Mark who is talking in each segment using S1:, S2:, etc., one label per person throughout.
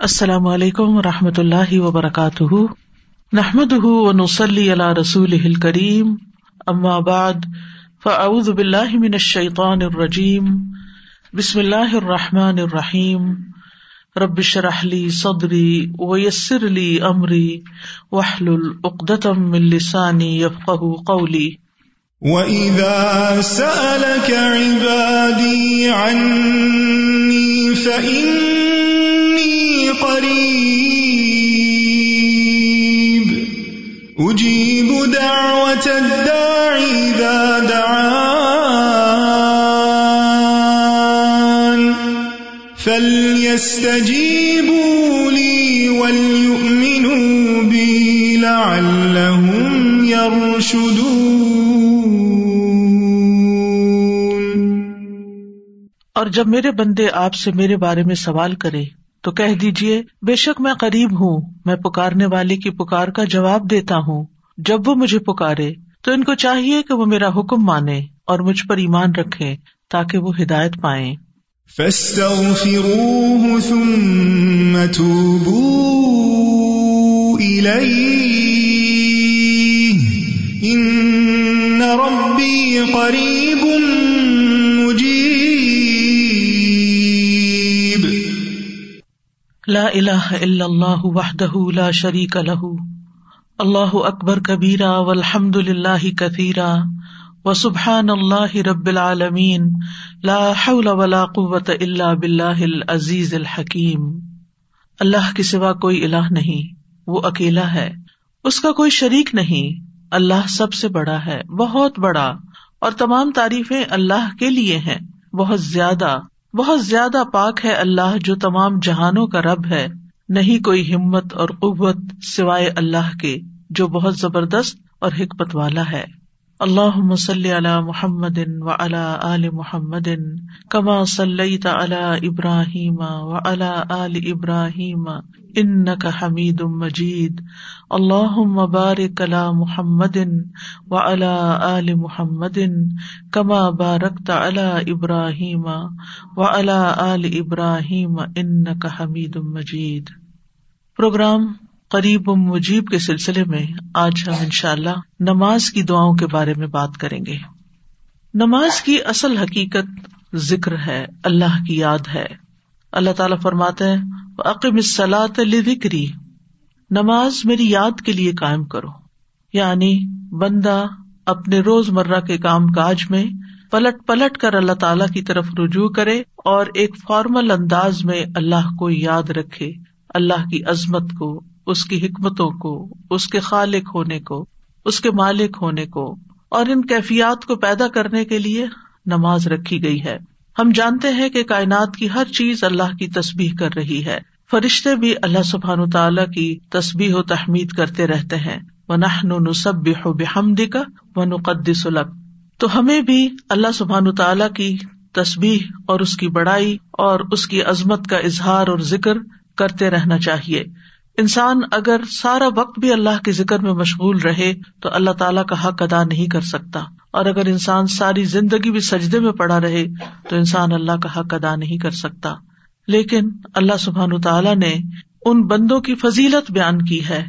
S1: السلام علیکم و رحمۃ اللہ وبرکاتہ۔ نحمد نسلی اللہ رسول کریم بعد، فاعوذ باللہ من الشیطان الرجیم۔ بسم اللہ الرحمٰن الرحیم۔ ربش رحلی صدری ویسر علی عمری وحل العقدم السانی یفق قولی۔
S2: وَإِذَا سَأَلَكَ عِبَادِي عَنِّي فَإِنِّي أُجِيبُ دَعْوَةَ الدَّاعِ إِذَا دَعَانِ. فَلْيَسْتَجِيبُوا لِي وَلْيُؤْمِنُوا بِي لَعَلَّهُمْ يَرْشُدُونَ.
S1: اور جب میرے بندے آپ سے میرے بارے میں سوال کرے تو کہہ دیجیے بے شک میں قریب ہوں، میں پکارنے والے کی پکار کا جواب دیتا ہوں۔ جب وہ مجھے پکارے، تو ان کو چاہیے کہ وہ میرا حکم مانے اور مجھ پر ایمان رکھے تاکہ وہ ہدایت پائے
S2: قریب
S1: لا الہ الا اللہ وحدہ لا شریک لہ۔ اللہ اکبر کبیرا والحمد للہ کثیرا وسبحان اللہ رب العالمین۔ لا حول ولا قوة الا باللہ العزیز الحکیم۔ اللہ کے سوا کوئی الہ نہیں، وہ اکیلا ہے۔ اس کا کوئی شریک نہیں، اللہ سب سے بڑا ہے، بہت بڑا۔ اور تمام تعریفیں اللہ کے لیے ہیں، بہت زیادہ۔ بہت زیادہ پاک ہے اللہ جو تمام جہانوں کا رب ہے۔ نہیں کوئی ہمت اور قوت سوائے اللہ کے، جو بہت زبردست اور حکمت والا ہے۔ اللہ مسلی علی محمد و علا عل محمد کما صلی تعلی ابراہیم و علا عل ابراہیم ان کا حمید مجید اللہ مبارک علی محمد و علا عل محمد کما بارک علی ابراہیم و علا عل ابراہیم ان کا حمید مجید۔ پروگرام قریب و مجیب کے سلسلے میں آج ہم ان شاء اللہ نماز کی دعاؤں کے بارے میں بات کریں گے۔ نماز کی اصل حقیقت ذکر ہے، اللہ کی یاد ہے۔ اللہ تعالیٰ فرماتے ہیں عقیم صلاحت ذکری نماز میری یاد کے لیے قائم کرو۔ یعنی بندہ اپنے روز مرہ کے کام کاج میں پلٹ پلٹ کر اللہ تعالی کی طرف رجوع کرے اور ایک فارمل انداز میں اللہ کو یاد رکھے، اللہ کی عظمت کو اس کی حکمتوں کو، اس کے خالق ہونے کو، اس کے مالک ہونے کو، اور ان کیفیات کو پیدا کرنے کے لیے نماز رکھی گئی ہے۔ ہم جانتے ہیں کہ کائنات کی ہر چیز اللہ کی تصبیح کر رہی ہے۔ فرشتے بھی اللہ سبحان تعالیٰ کی تصبیح و تحمید کرتے رہتے ہیں۔ وہ نہ نصب و تو ہمیں بھی اللہ سبحان تعالیٰ کی تصبیح اور اس کی بڑائی اور اس کی عظمت کا اظہار اور ذکر کرتے رہنا چاہیے۔ انسان اگر سارا وقت بھی اللہ کے ذکر میں مشغول رہے تو اللہ تعالیٰ کا حق ادا نہیں کر سکتا۔ اور اگر انسان ساری زندگی بھی سجدے میں پڑا رہے تو انسان اللہ کا حق ادا نہیں کر سکتا۔ لیکن اللہ سبحان تعالیٰ نے ان بندوں کی فضیلت بیان کی ہے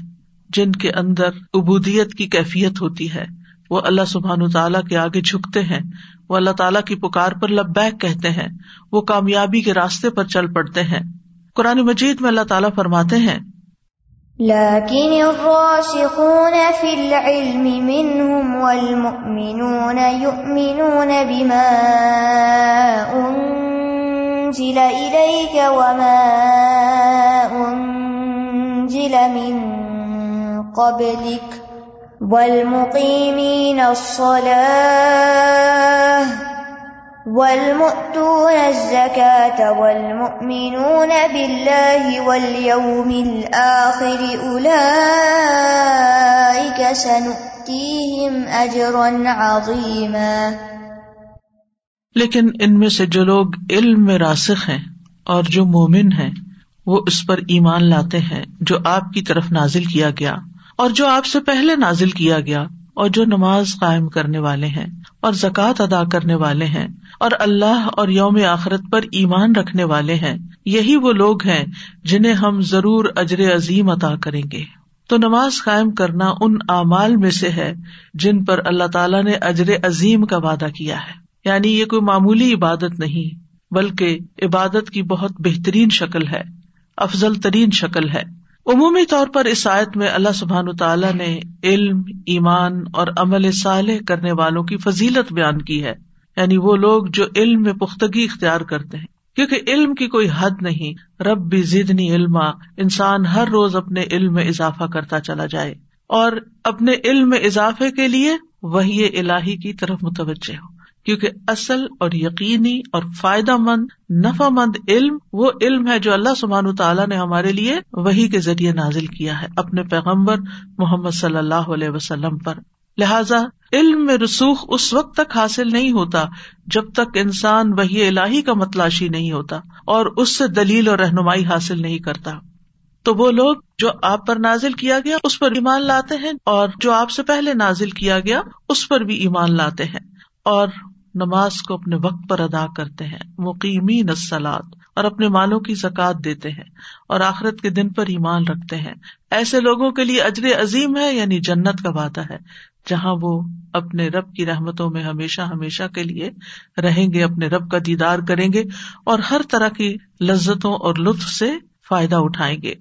S1: جن کے اندر ابودیت کی کیفیت ہوتی ہے۔ وہ اللہ سبحان تعالیٰ کے آگے جھکتے ہیں، وہ اللہ تعالیٰ کی پکار پر لبیک کہتے ہیں، وہ کامیابی کے راستے پر چل پڑتے ہیں۔ قرآن مجید میں اللہ تعالیٰ فرماتے ہیں
S3: لكن الراشقون في العلم منهم والمؤمنون يؤمنون بما أنزل إليك وما أنزل من قبلك والمقيمين الصلاة والمؤتون الزكاة والمؤمنون بالله واليوم الآخر أولئك سنؤتيهم أجرا عظيما.
S1: لیکن ان میں سے جو لوگ علم میں راسخ ہیں اور جو مومن ہیں، وہ اس پر ایمان لاتے ہیں جو آپ کی طرف نازل کیا گیا اور جو آپ سے پہلے نازل کیا گیا اور جو نماز قائم کرنے والے ہیں۔ اور زکوٰۃ ادا کرنے والے ہیں اور اللہ اور یوم آخرت پر ایمان رکھنے والے ہیں۔ یہی وہ لوگ ہیں جنہیں ہم ضرور اجر عظیم ادا کریں گے۔ تو نماز قائم کرنا ان اعمال میں سے ہے جن پر اللہ تعالیٰ نے اجر عظیم کا وعدہ کیا ہے۔ یعنی یہ کوئی معمولی عبادت نہیں، بلکہ عبادت کی بہت بہترین شکل ہے، افضل ترین شکل ہے۔ عمومی طور پر اس آیت میں اللہ سبحان تعالیٰ نے علم، ایمان اور عمل صالح کرنے والوں کی فضیلت بیان کی ہے۔ یعنی وہ لوگ جو علم میں پختگی اختیار کرتے ہیں۔ کیونکہ علم کی کوئی حد نہیں، رب بھی زدنی علما، انسان ہر روز اپنے علم میں اضافہ کرتا چلا جائے۔ اور اپنے علم میں اضافے کے لیے وہی الہی کی طرف متوجہ ہو۔ کیونکہ اصل اور یقینی اور فائدہ مند، نفع مند علم وہ علم ہے جو اللہ سبحان تعالیٰ نے ہمارے لیے وہی کے ذریعے نازل کیا ہے اپنے پیغمبر محمد صلی اللہ علیہ وسلم پر۔ لہذا علم میں رسوخ اس وقت تک حاصل نہیں ہوتا جب تک انسان وہی الہی کا متلاشی نہیں ہوتا اور اس سے دلیل اور رہنمائی حاصل نہیں کرتا۔ تو وہ لوگ جو آپ پر نازل کیا گیا اس پر ایمان لاتے ہیں اور جو آپ سے پہلے نازل کیا گیا اس پر بھی ایمان لاتے ہیں اور نماز کو اپنے وقت پر ادا کرتے ہیں۔ مقیمی نسلات اور اپنے مالوں کی زکات دیتے ہیں، اور آخرت کے دن پر ایمان رکھتے ہیں۔ ایسے لوگوں کے لیے اجر عظیم ہے یعنی جنت کا وعدہ ہے، جہاں وہ اپنے رب کی رحمتوں میں ہمیشہ ہمیشہ کے لیے رہیں گے، اپنے رب کا دیدار کریں گے، اور ہر طرح کی لذتوں اور لطف سے فائدہ اٹھائیں گے۔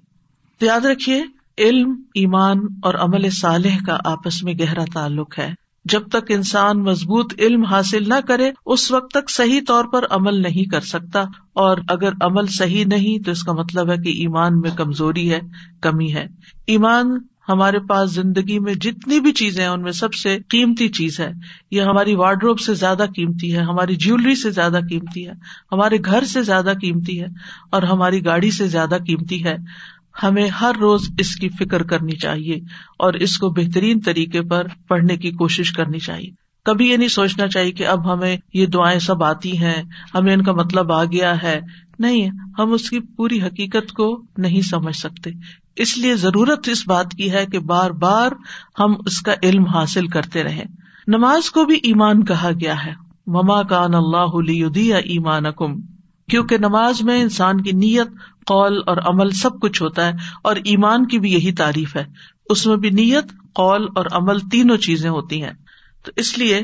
S1: تو یاد رکھیے، علم، ایمان اور عمل صالح کا آپس میں گہرا تعلق ہے۔ جب تک انسان مضبوط علم حاصل نہ کرے، اس وقت تک صحیح طور پر عمل نہیں کر سکتا۔ اور اگر عمل صحیح نہیں، تو اس کا مطلب ہے کہ ایمان میں کمزوری ہے، کمی ہے۔ ایمان ہمارے پاس زندگی میں جتنی بھی چیزیں ہیں، ان میں سب سے قیمتی چیز ہے۔ یہ ہماری وارڈروب سے زیادہ قیمتی ہے، ہماری جیولری سے زیادہ قیمتی ہے، ہمارے گھر سے زیادہ قیمتی ہے اور ہماری گاڑی سے زیادہ قیمتی ہے۔ ہمیں ہر روز اس کی فکر کرنی چاہیے اور اس کو بہترین طریقے پر پڑھنے کی کوشش کرنی چاہیے۔ کبھی یہ نہیں سوچنا چاہیے کہ اب ہمیں یہ دعائیں سب آتی ہیں، ہمیں ان کا مطلب آ گیا ہے۔ نہیں، ہم اس کی پوری حقیقت کو نہیں سمجھ سکتے۔ اس لیے ضرورت اس بات کی ہے کہ بار بار ہم اس کا علم حاصل کرتے رہے نماز کو بھی ایمان کہا گیا ہے۔ مما کان اللہ ایمان کم کیونکہ نماز میں انسان کی نیت قول اور عمل سب کچھ ہوتا ہے اور ایمان کی بھی یہی تعریف ہے۔ اس میں بھی نیت، قول اور عمل تینوں چیزیں ہوتی ہیں۔ تو اس لیے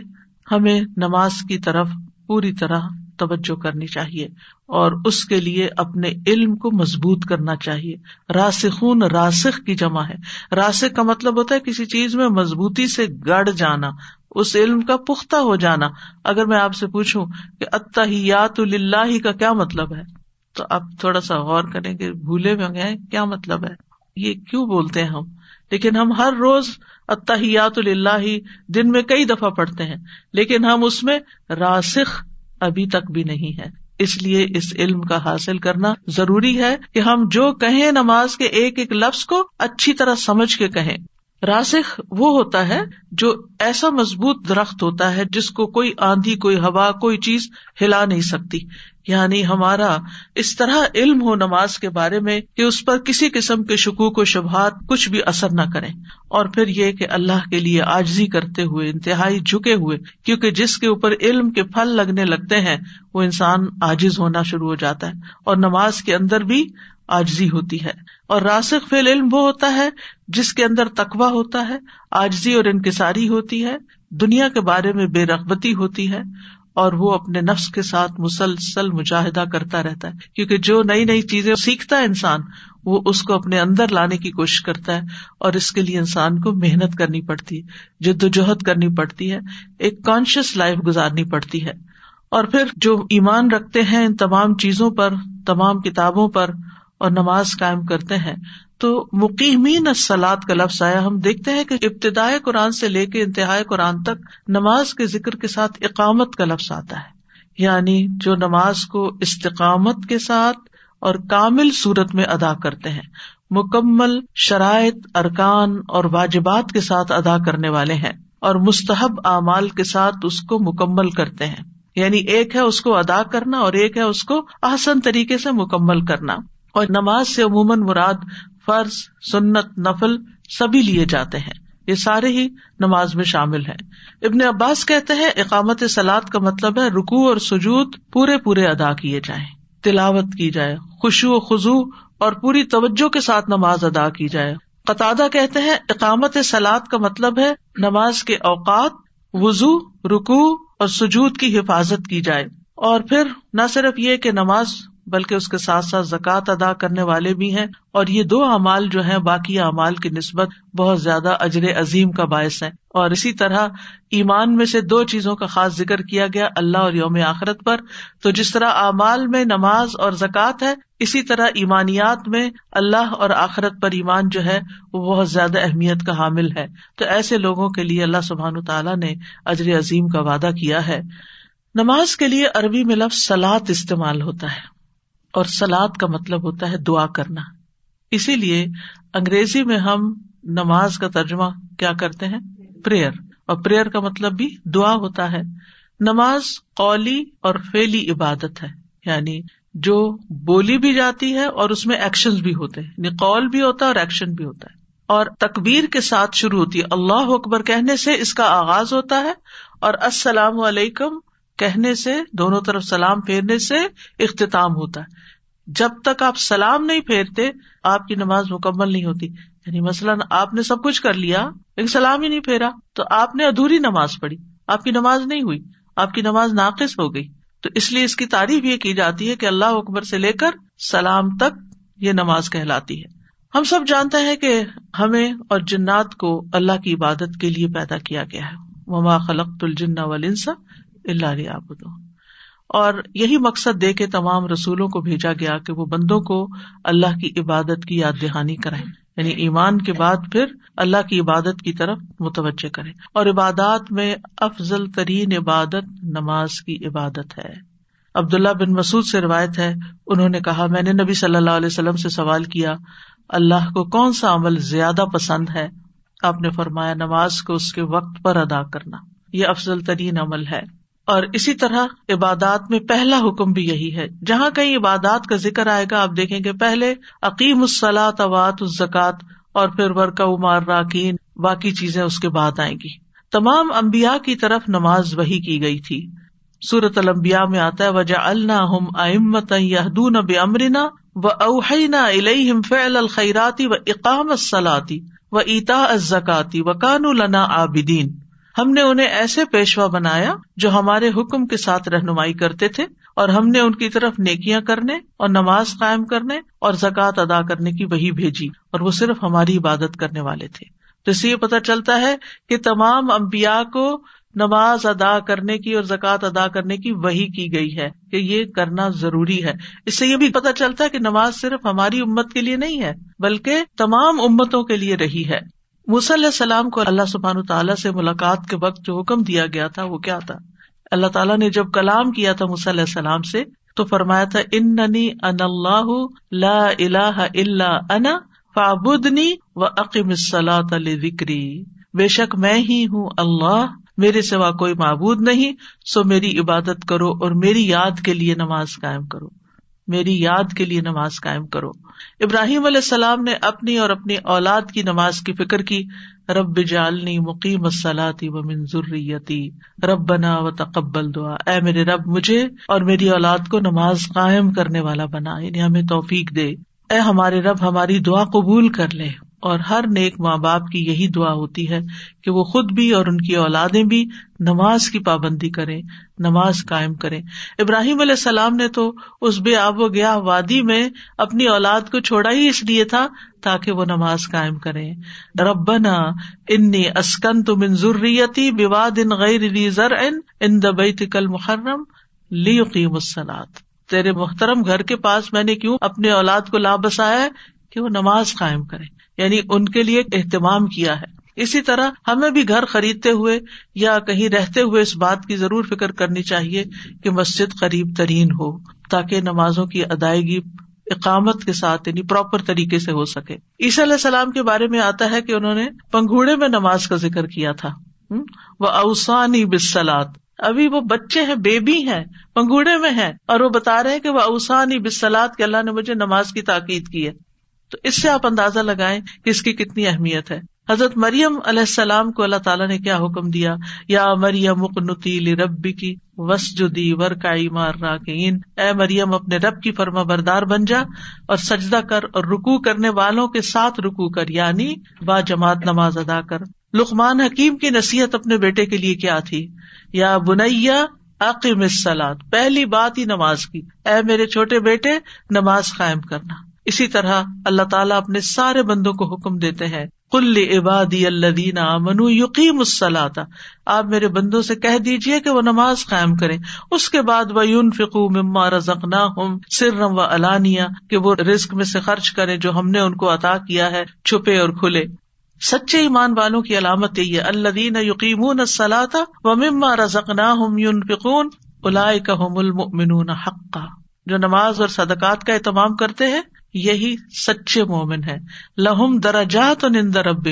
S1: ہمیں نماز کی طرف پوری طرح توجہ کرنی چاہیے اور اس کے لیے اپنے علم کو مضبوط کرنا چاہیے۔ راسخون راسخ کی جمع ہے۔ راسخ کا مطلب ہوتا ہے کسی چیز میں مضبوطی سے گڑ جانا، اس علم کا پختہ ہو جانا۔ اگر میں آپ سے پوچھوں کہ اتحیات اللہ کا کیا مطلب ہے؟ تو آپ تھوڑا سا غور کریں کہ بھولے ہوئے گئے کیا مطلب ہے؟ یہ کیوں بولتے ہیں ہم؟ لیکن ہم ہر روز اتحیات اللہ دن میں کئی دفعہ پڑھتے ہیں، لیکن ہم اس میں راسخ ابھی تک بھی نہیں ہے اس لیے اس علم کا حاصل کرنا ضروری ہے کہ ہم جو کہیں نماز کے ایک ایک لفظ کو اچھی طرح سمجھ کے کہیں۔ راسخ وہ ہوتا ہے جو ایسا مضبوط درخت ہوتا ہے جس کو کوئی آندھی، کوئی ہوا، کوئی چیز ہلا نہیں سکتی۔ یعنی ہمارا اس طرح علم ہو نماز کے بارے میں کہ اس پر کسی قسم کے شکوک و شبہات کچھ بھی اثر نہ کرے اور پھر یہ کہ اللہ کے لیے آجزی کرتے ہوئے، انتہائی جھکے ہوئے، کیونکہ جس کے اوپر علم کے پھل لگنے لگتے ہیں، وہ انسان آجز ہونا شروع ہو جاتا ہے۔ اور نماز کے اندر بھی آجزی ہوتی ہے اور راسخ فی علم وہ ہوتا ہے جس کے اندر تقوا ہوتا ہے آجزی اور انکساری ہوتی ہے، دنیا کے بارے میں بے رغبتی ہوتی ہے اور وہ اپنے نفس کے ساتھ مسلسل مجاہدہ کرتا رہتا ہے۔ کیونکہ جو نئی نئی چیزیں سیکھتا ہے انسان، وہ اس کو اپنے اندر لانے کی کوشش کرتا ہے اور اس کے لیے انسان کو محنت کرنی پڑتی ہے جد و جہد کرنی پڑتی ہے، ایک کانشیس لائف گزارنی پڑتی ہے۔ اور پھر جو ایمان رکھتے ہیں ان تمام چیزوں پر، تمام کتابوں پر اور نماز قائم کرتے ہیں۔ تو مقیمین سلاد کا لفظ آیا۔ ہم دیکھتے ہیں کہ ابتدائے قرآن سے لے کے انتہائی قرآن تک نماز کے ذکر کے ساتھ اقامت کا لفظ آتا ہے۔ یعنی جو نماز کو استقامت کے ساتھ اور کامل صورت میں ادا کرتے ہیں۔ مکمل شرائط، ارکان اور واجبات کے ساتھ ادا کرنے والے ہیں اور مستحب اعمال کے ساتھ اس کو مکمل کرتے ہیں۔ یعنی ایک ہے اس کو ادا کرنا اور ایک ہے اس کو آسن طریقے سے مکمل کرنا۔ اور نماز سے عموماً مراد فرض، سنت، نفل سبھی لیے جاتے ہیں۔ یہ سارے ہی نماز میں شامل ہیں۔ ابن عباس کہتے ہیں، اقامت سلاد کا مطلب ہے رکو اور سجود پورے پورے ادا کیے جائیں۔ تلاوت کی جائے خوشو و خزو اور پوری توجہ کے ساتھ نماز ادا کی جائے۔ قطع کہتے ہیں، اقامت سلاد کا مطلب ہے نماز کے اوقات وزو رکو اور سجود کی حفاظت کی جائے۔ اور پھر نہ صرف یہ کہ نماز بلکہ اس کے ساتھ ساتھ زکوٰۃ ادا کرنے والے بھی ہیں اور یہ دو اعمال جو ہیں، باقی اعمال کی نسبت بہت زیادہ اجر عظیم کا باعث ہے اور اسی طرح ایمان میں سے دو چیزوں کا خاص ذکر کیا گیا، اللہ اور یوم آخرت پر۔ تو جس طرح اعمال میں نماز اور زکوٰۃ ہے، اسی طرح ایمانیات میں اللہ اور آخرت پر ایمان جو ہے، وہ بہت زیادہ اہمیت کا حامل ہے۔ تو ایسے لوگوں کے لیے اللہ سبحان تعالیٰ نے اجر عظیم کا وعدہ کیا ہے۔ نماز کے لیے عربی میں لفظ سلاد استعمال ہوتا ہے۔ اور سلاد کا مطلب ہوتا ہے دعا کرنا۔ اسی لیے انگریزی میں ہم نماز کا ترجمہ کیا کرتے ہیں؟ پریئر۔ اور پریئر کا مطلب بھی دعا ہوتا ہے۔ نماز قولی اور فیلی عبادت ہے۔ یعنی جو بولی بھی جاتی ہے اور اس میں ایکشن بھی ہوتے ہیں۔ یعنی قول بھی ہوتا ہے اور ایکشن بھی ہوتا ہے۔ اور تکبیر کے ساتھ شروع ہوتی ہے۔ اللہ اکبر کہنے سے اس کا آغاز ہوتا ہے۔ اور السلام علیکم کہنے سے، دونوں طرف سلام پھیرنے سے اختتام ہوتا ہے۔ جب تک آپ سلام نہیں پھیرتے، آپ کی نماز مکمل نہیں ہوتی۔ یعنی مثلاً آپ نے سب کچھ کر لیا، لیکن سلام ہی نہیں پھیرا، تو آپ نے ادھوری نماز پڑھی۔ آپ کی نماز نہیں ہوئی، آپ کی نماز ناقص ہو گئی۔ تو اس لیے اس کی تعریف یہ کی جاتی ہے کہ اللہ اکبر سے لے کر سلام تک یہ نماز کہلاتی ہے۔ ہم سب جانتے ہیں کہ ہمیں اور جنات کو اللہ کی عبادت کے لیے پیدا کیا گیا ہے۔ وما خلق الجن ولنسا اللہ آبود اور یہی مقصد دے کے تمام رسولوں کو بھیجا گیا کہ وہ بندوں کو اللہ کی عبادت کی یاد دہانی کریں۔ یعنی ایمان کے بعد پھر اللہ کی عبادت کی طرف متوجہ کرے اور عبادات میں افضل ترین عبادت نماز کی عبادت ہے۔ عبداللہ بن مسعد سے روایت ہے، انہوں نے کہا، میں نے نبی صلی اللہ علیہ وسلم سے سوال کیا، اللہ کو کون سا عمل زیادہ پسند ہے؟ آپ نے فرمایا، نماز کو اس کے وقت پر ادا کرنا۔ یہ افضل ترین عمل ہے۔ اور اسی طرح عبادات میں پہلا حکم بھی یہی ہے۔ جہاں کہیں عبادات کا ذکر آئے گا، آپ دیکھیں گے پہلے عقیم الصلاۃ اوات الزکات اور پھر ورکا امار راکین باقی چیزیں اس کے بعد آئیں گی۔ تمام امبیا کی طرف نماز وہی کی گئی تھی۔ سورت المبیا میں آتا ہے وجہ اللہ امت یادون اب امرنا و اوہینا الم فعل الخیراتی و اقام الصلاتی و اتا ازکاتی و کان النا عابدین ہم نے انہیں ایسے پیشوا بنایا جو ہمارے حکم کے ساتھ رہنمائی کرتے تھے اور ہم نے ان کی طرف نیکیاں کرنے اور نماز قائم کرنے اور زکوٰۃ ادا کرنے کی وہی بھیجی اور وہ صرف ہماری عبادت کرنے والے تھے۔ تو اس سے یہ پتا چلتا ہے کہ تمام امبیا کو نماز ادا کرنے کی اور زکوٰۃ ادا کرنے کی وہی کی گئی ہے کہ یہ کرنا ضروری ہے۔ اس سے یہ بھی پتا چلتا ہے کہ نماز صرف ہماری امت کے لیے نہیں ہے، بلکہ تمام امتوں کے لیے رہی ہے۔ علیہ السلام کو اللہ سبحان تعالیٰ سے ملاقات کے وقت جو حکم دیا گیا تھا وہ کیا تھا؟ اللہ تعالیٰ نے جب کلام کیا تھا علیہ السلام سے تو فرمایا تھا ان ان اللہ لا الہ الا انا فابدنی و عقیم علی وکری بے شک میں ہی ہوں اللہ، میرے سوا کوئی معبود نہیں، سو میری عبادت کرو اور میری یاد کے لیے نماز قائم کرو۔ میری یاد کے لیے نماز قائم کرو۔ ابراہیم علیہ السلام نے اپنی اور اپنی اولاد کی نماز کی فکر کی۔ رب جالنی مقیم سلاتی و منظوریتی رب بنا و تقبل دعا۔ اے میرے رب، مجھے اور میری اولاد کو نماز قائم کرنے والا بنا۔ یعنی ہمیں توفیق دے۔ اے ہمارے رب، ہماری دعا قبول کر لے۔ اور ہر نیک ماں باپ کی یہی دعا ہوتی ہے کہ وہ خود بھی اور ان کی اولادیں بھی نماز کی پابندی کریں، نماز قائم کریں۔ ابراہیم علیہ السلام نے تو اس بے آب و گیا وادی میں اپنی اولاد کو چھوڑا ہی اس لیے تھا تاکہ وہ نماز قائم کرے ربنا انی اسکن تو منظوریتی بواد ان غیر زر ان دبئی کل محرم لی مسلات تیرے محترم گھر کے پاس میں نے کیوں اپنے اولاد کو لا بسایا کہ وہ نماز قائم کرے یعنی ان کے لیے اہتمام کیا ہے۔ اسی طرح ہمیں بھی گھر خریدتے ہوئے یا کہیں رہتے ہوئے اس بات کی ضرور فکر کرنی چاہیے کہ مسجد قریب ترین ہو تاکہ نمازوں کی ادائیگی اقامت کے ساتھ یعنی پراپر طریقے سے ہو سکے۔ عیسی علیہ السلام کے بارے میں آتا ہے کہ انہوں نے پنگوڑے میں نماز کا ذکر کیا تھا۔ وہ اوسانی بسلات ابھی وہ بچے ہیں، بیبی ہیں پنگوڑے میں ہیں اور وہ بتا رہے ہیں کہ وہ اوسانی بسلات کے اللہ نے مجھے نماز کی تاکید کی ہے۔ تو اس سے آپ اندازہ لگائیں کہ اس کی کتنی اہمیت ہے۔ حضرت مریم علیہ السلام کو اللہ تعالیٰ نے کیا حکم دیا؟ یا مریم مکنتی ربی کی وسجدی ورکائی مار راکین اے مریم، اپنے رب کی فرما بردار بن جا اور سجدہ کر اور رکو کرنے والوں کے ساتھ رکو کر یعنی با جماعت نماز ادا کر۔ لقمان حکیم کی نصیحت اپنے بیٹے کے لیے کیا تھی؟ یا بنیا عقیم سلاد پہلی بات ہی نماز کی۔ اے میرے چھوٹے بیٹے، نماز قائم کرنا۔ اسی طرح اللہ تعالیٰ اپنے سارے بندوں کو حکم دیتے ہیں کل عبادی اللہ امن یقین مسلاتا آپ میرے بندوں سے کہہ دیجیے کہ وہ نماز قائم کرے اس کے بعد وہ یون فکو مما رزقنا ہوں سرم و علانیہ کہ وہ رسک میں سے خرچ کرے جو ہم نے ان کو عطا کیا ہے، چھپے اور کھلے۔ سچے ایمان والوں کی علامت یہی ہے اللہ دین یقین سلاتا و مما رزقنا ہوں یون فکون الا کا المؤمنون حقا۔ جو نماز اور صدقات کا اہتمام کرتے ہیں یہی سچے مومن ہے لہم درجات رب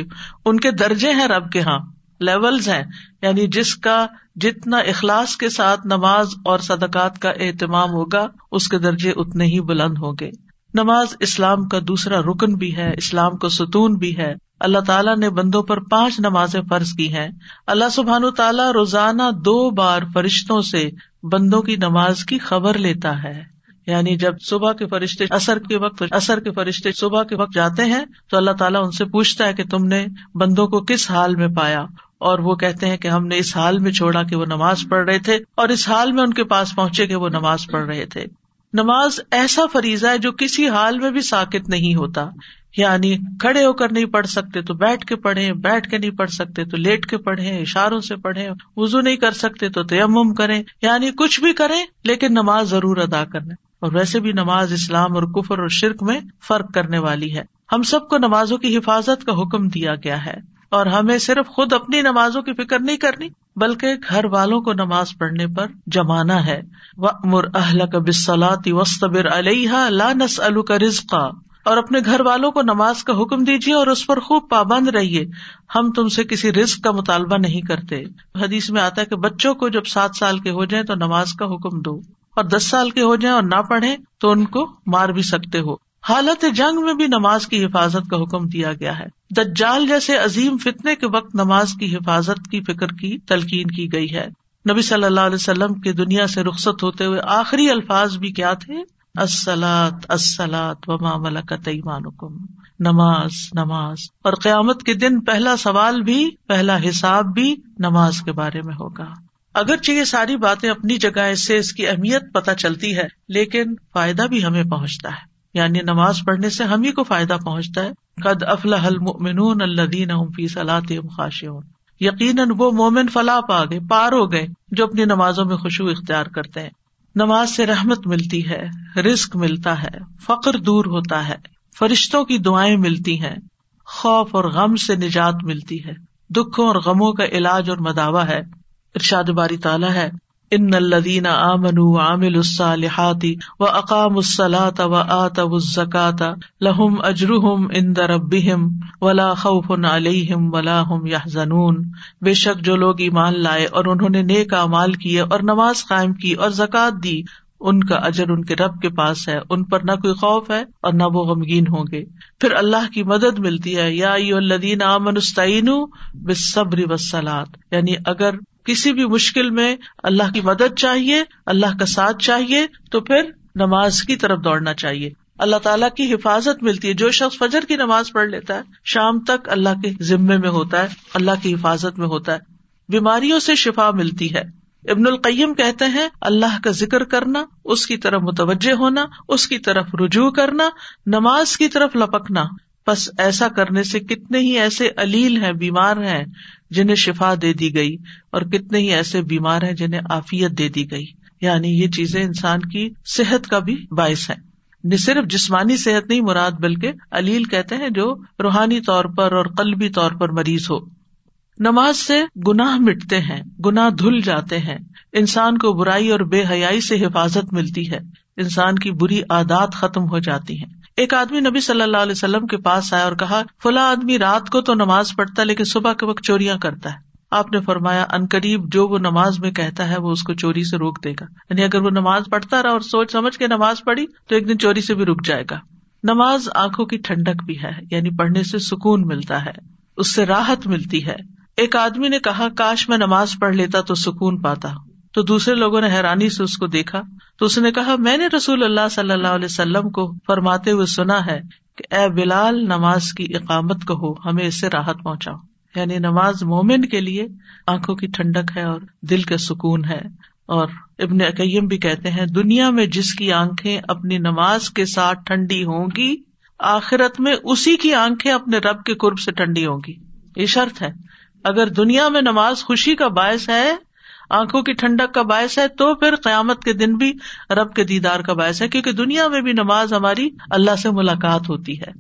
S1: ان کے درجے ہیں رب کے ہاں۔ لیولز ہیں۔ یعنی جس کا جتنا اخلاص کے ساتھ نماز اور صدقات کا اہتمام ہوگا، اس کے درجے اتنے ہی بلند ہوں گے۔ نماز اسلام کا دوسرا رکن بھی ہے، اسلام کو ستون بھی ہے۔ اللہ تعالیٰ نے بندوں پر پانچ نمازیں فرض کی ہیں۔ اللہ سبحان تعالیٰ روزانہ دو بار فرشتوں سے بندوں کی نماز کی خبر لیتا ہے۔ یعنی جب صبح کے فرشتے اثر کے وقت اثر کے فرشتے صبح کے وقت جاتے ہیں تو اللہ تعالیٰ ان سے پوچھتا ہے کہ تم نے بندوں کو کس حال میں پایا؟ اور وہ کہتے ہیں کہ ہم نے اس حال میں چھوڑا کہ وہ نماز پڑھ رہے تھے اور اس حال میں ان کے پاس پہنچے کہ وہ نماز پڑھ رہے تھے۔ نماز ایسا فریضہ ہے جو کسی حال میں بھی ساکت نہیں ہوتا۔ یعنی کھڑے ہو کر نہیں پڑھ سکتے تو بیٹھ کے پڑھے بیٹھ کے نہیں پڑھ سکتے تو لیٹ کے پڑھے اشاروں سے پڑھے وزو نہیں کر سکتے تو تیمم کریں۔ یعنی کچھ بھی کریں لیکن نماز ضرور ادا کرنے اور ویسے بھی نماز اسلام اور کفر اور شرک میں فرق کرنے والی ہے۔ ہم سب کو نمازوں کی حفاظت کا حکم دیا گیا ہے اور ہمیں صرف خود اپنی نمازوں کی فکر نہیں کرنی، بلکہ گھر والوں کو نماز پڑھنے پر جمانا ہے۔ مر اہل کا بسلاتی وسطبر علیہ لانس الو کا اور اپنے گھر والوں کو نماز کا حکم دیجیے اور اس پر خوب پابند رہیے۔ ہم تم سے کسی رزق کا مطالبہ نہیں کرتے۔ حدیث میں آتا ہے کہ بچوں کو جب سات سال کے ہو جائیں تو نماز کا حکم دو۔ اور دس سال کے ہو جائیں اور نہ پڑھے تو ان کو مار بھی سکتے ہو۔ حالت جنگ میں بھی نماز کی حفاظت کا حکم دیا گیا ہے۔ دجال جیسے عظیم فتنے کے وقت نماز کی حفاظت کی فکر کی، تلقین کی گئی ہے۔ نبی صلی اللہ علیہ وسلم کی دنیا سے رخصت ہوتے ہوئے آخری الفاظ بھی کیا تھے؟ السلاط السلاط وما ملکت ایمانکم۔ نماز نماز۔ اور قیامت کے دن پہلا سوال بھی، پہلا حساب بھی نماز کے بارے میں ہوگا۔ اگرچہ یہ ساری باتیں اپنی جگہ سے اس کی اہمیت پتہ چلتی ہے، لیکن فائدہ بھی ہمیں پہنچتا ہے۔ یعنی نماز پڑھنے سے ہم ہی کو فائدہ پہنچتا ہے۔ قد افلاح المؤمنون الذین هم فی صلاتهم خاشعون۔ یقیناً وہ مومن فلاح پا گئے، پار ہو گئے، جو اپنی نمازوں میں خوشبو اختیار کرتے ہیں۔ نماز سے رحمت ملتی ہے، رزق ملتا ہے فخر دور ہوتا ہے، فرشتوں کی دعائیں ملتی ہیں، خوف اور غم سے نجات ملتی ہے۔ دکھوں اور غموں کا علاج اور مداوع ہے۔ ارشاد باری تعالیٰ ہے، ان الدین آمن عامل الصالحات و اقام الصلاۃ و آت الزکات لہم اجرہم ان ربہم ولا خوف علیہم ولا هم يحزنون بے شک جو لوگ ایمان لائے اور انہوں نے نیک اعمال کیے اور نماز قائم کی اور زکات دی، ان کا اجر ان کے رب کے پاس ہے، ان پر نہ کوئی خوف ہے اور نہ وہ غمگین ہوں گے۔ پھر اللہ کی مدد ملتی ہے، یا الدین امن استعین بصبر وسلات یعنی اگر کسی بھی مشکل میں اللہ کی مدد چاہیے، اللہ کا ساتھ چاہیے، تو پھر نماز کی طرف دوڑنا چاہیے۔ اللہ تعالیٰ کی حفاظت ملتی ہے۔ جو شخص فجر کی نماز پڑھ لیتا ہے، شام تک اللہ کے ذمے میں ہوتا ہے، اللہ کی حفاظت میں ہوتا ہے۔ بیماریوں سے شفا ملتی ہے۔ ابن القیم کہتے ہیں، اللہ کا ذکر کرنا، اس کی طرف متوجہ ہونا، اس کی طرف رجوع کرنا، نماز کی طرف لپکنا۔ بس ایسا کرنے سے کتنے ہی ایسے علیل ہیں، بیمار ہیں جنہیں شفا دے دی گئی اور کتنے ہی ایسے بیمار ہیں جنہیں آفیت دے دی گئی۔ یعنی یہ چیزیں انسان کی صحت کا بھی باعث ہے نہ صرف جسمانی صحت نہیں مراد، بلکہ علیل کہتے ہیں جو روحانی طور پر اور قلبی طور پر مریض ہو۔ نماز سے گناہ مٹتے ہیں، گناہ دھل جاتے ہیں۔ انسان کو برائی اور بے حیائی سے حفاظت ملتی ہے۔ انسان کی بری عادات ختم ہو جاتی ہیں۔ ایک آدمی نبی صلی اللہ علیہ وسلم کے پاس آیا اور کہا، فلاں آدمی رات کو تو نماز پڑھتا ہے، لیکن صبح کے وقت چوریاں کرتا ہے۔ آپ نے فرمایا، ان قریب جو وہ نماز میں کہتا ہے، وہ اس کو چوری سے روک دے گا۔ یعنی اگر وہ نماز پڑھتا رہا اور سوچ سمجھ کے نماز پڑھی، تو ایک دن چوری سے بھی رک جائے گا۔ نماز آنکھوں کی ٹھنڈک بھی ہے یعنی پڑھنے سے سکون ملتا ہے، اس سے راحت ملتی ہے۔ ایک آدمی نے کہا، کاش میں نماز پڑھ لیتا تو سکون پاتا۔ تو دوسرے لوگوں نے حیرانی سے اس کو دیکھا تو اس نے کہا، میں نے رسول اللہ صلی اللہ علیہ وسلم کو فرماتے ہوئے سنا ہے کہ اے بلال، نماز کی اقامت کہو، ہمیں اس سے راحت پہنچاؤ۔ یعنی نماز مومن کے لیے آنکھوں کی ٹھنڈک ہے اور دل کا سکون ہے۔ اور ابن اکیم بھی کہتے ہیں، دنیا میں جس کی آنکھیں اپنی نماز کے ساتھ ٹھنڈی ہوں گی، آخرت میں اسی کی آنکھیں اپنے رب کے قرب سے ٹھنڈی ہوں گی۔ یہ شرط ہے۔ اگر دنیا میں نماز خوشی کا باعث ہے آنکھوں کی ٹھنڈک کا باعث ہے، تو پھر قیامت کے دن بھی رب کے دیدار کا باعث ہے، کیونکہ دنیا میں بھی نماز ہماری اللہ سے ملاقات ہوتی ہے۔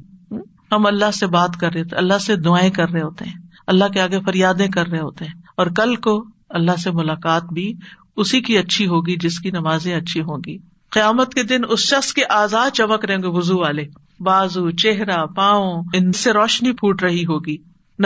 S1: ہم اللہ سے بات کر رہے ہوتے اللہ سے دعائیں کر رہے ہوتے ہیں، اللہ کے آگے فریادیں کر رہے ہوتے ہیں۔ اور کل کو اللہ سے ملاقات بھی اسی کی اچھی ہوگی جس کی نمازیں اچھی ہوں گی۔ قیامت کے دن اس شخص کے آزاد چمک رہیں گے وزو والے۔ بازو، چہرہ، پاؤں، ان سے روشنی پھوٹ رہی ہوگی۔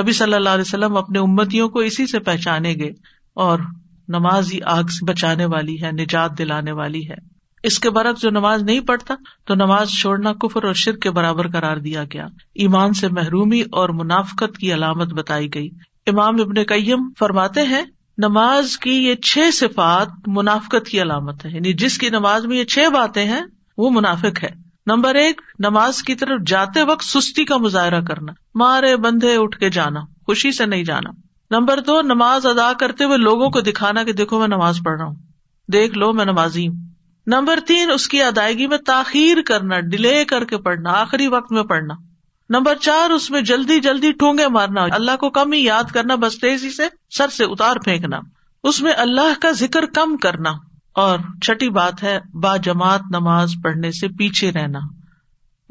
S1: نبی صلی اللہ علیہ وسلم اپنے امتیوں کو اسی سے پہچانے گے اور نماز ہی آگ سے بچانے والی ہے، نجات دلانے والی ہے۔ اس کے برعکس جو نماز نہیں پڑھتا، تو نماز چھوڑنا کفر اور شرک کے برابر قرار دیا گیا۔ ایمان سے محرومی اور منافقت کی علامت بتائی گئی۔ امام ابن کئیم فرماتے ہیں، نماز کی یہ چھ صفات منافقت کی علامت ہے یعنی جس کی نماز میں یہ چھ باتیں ہیں، وہ منافق ہے۔ نمبر ایک، نماز کی طرف جاتے وقت سستی کا مظاہرہ کرنا۔ مارے بندھے اٹھ کے جانا، خوشی سے نہیں جانا۔ نمبر دو، نماز ادا کرتے ہوئے لوگوں کو دکھانا کہ دیکھو میں نماز پڑھ رہا ہوں۔ دیکھ لو میں نمازی ہوں۔ نمبر تین، اس کی ادائیگی میں تاخیر کرنا، ڈیلے کر کے پڑھنا، آخری وقت میں پڑھنا۔ نمبر چار، اس میں جلدی جلدی ٹونگے مارنا۔ اللہ کو کم ہی یاد کرنا، بس تیزی سے سر سے اتار پھینکنا۔ اس میں اللہ کا ذکر کم کرنا۔ اور چھٹی بات ہے، با جماعت نماز پڑھنے سے پیچھے رہنا۔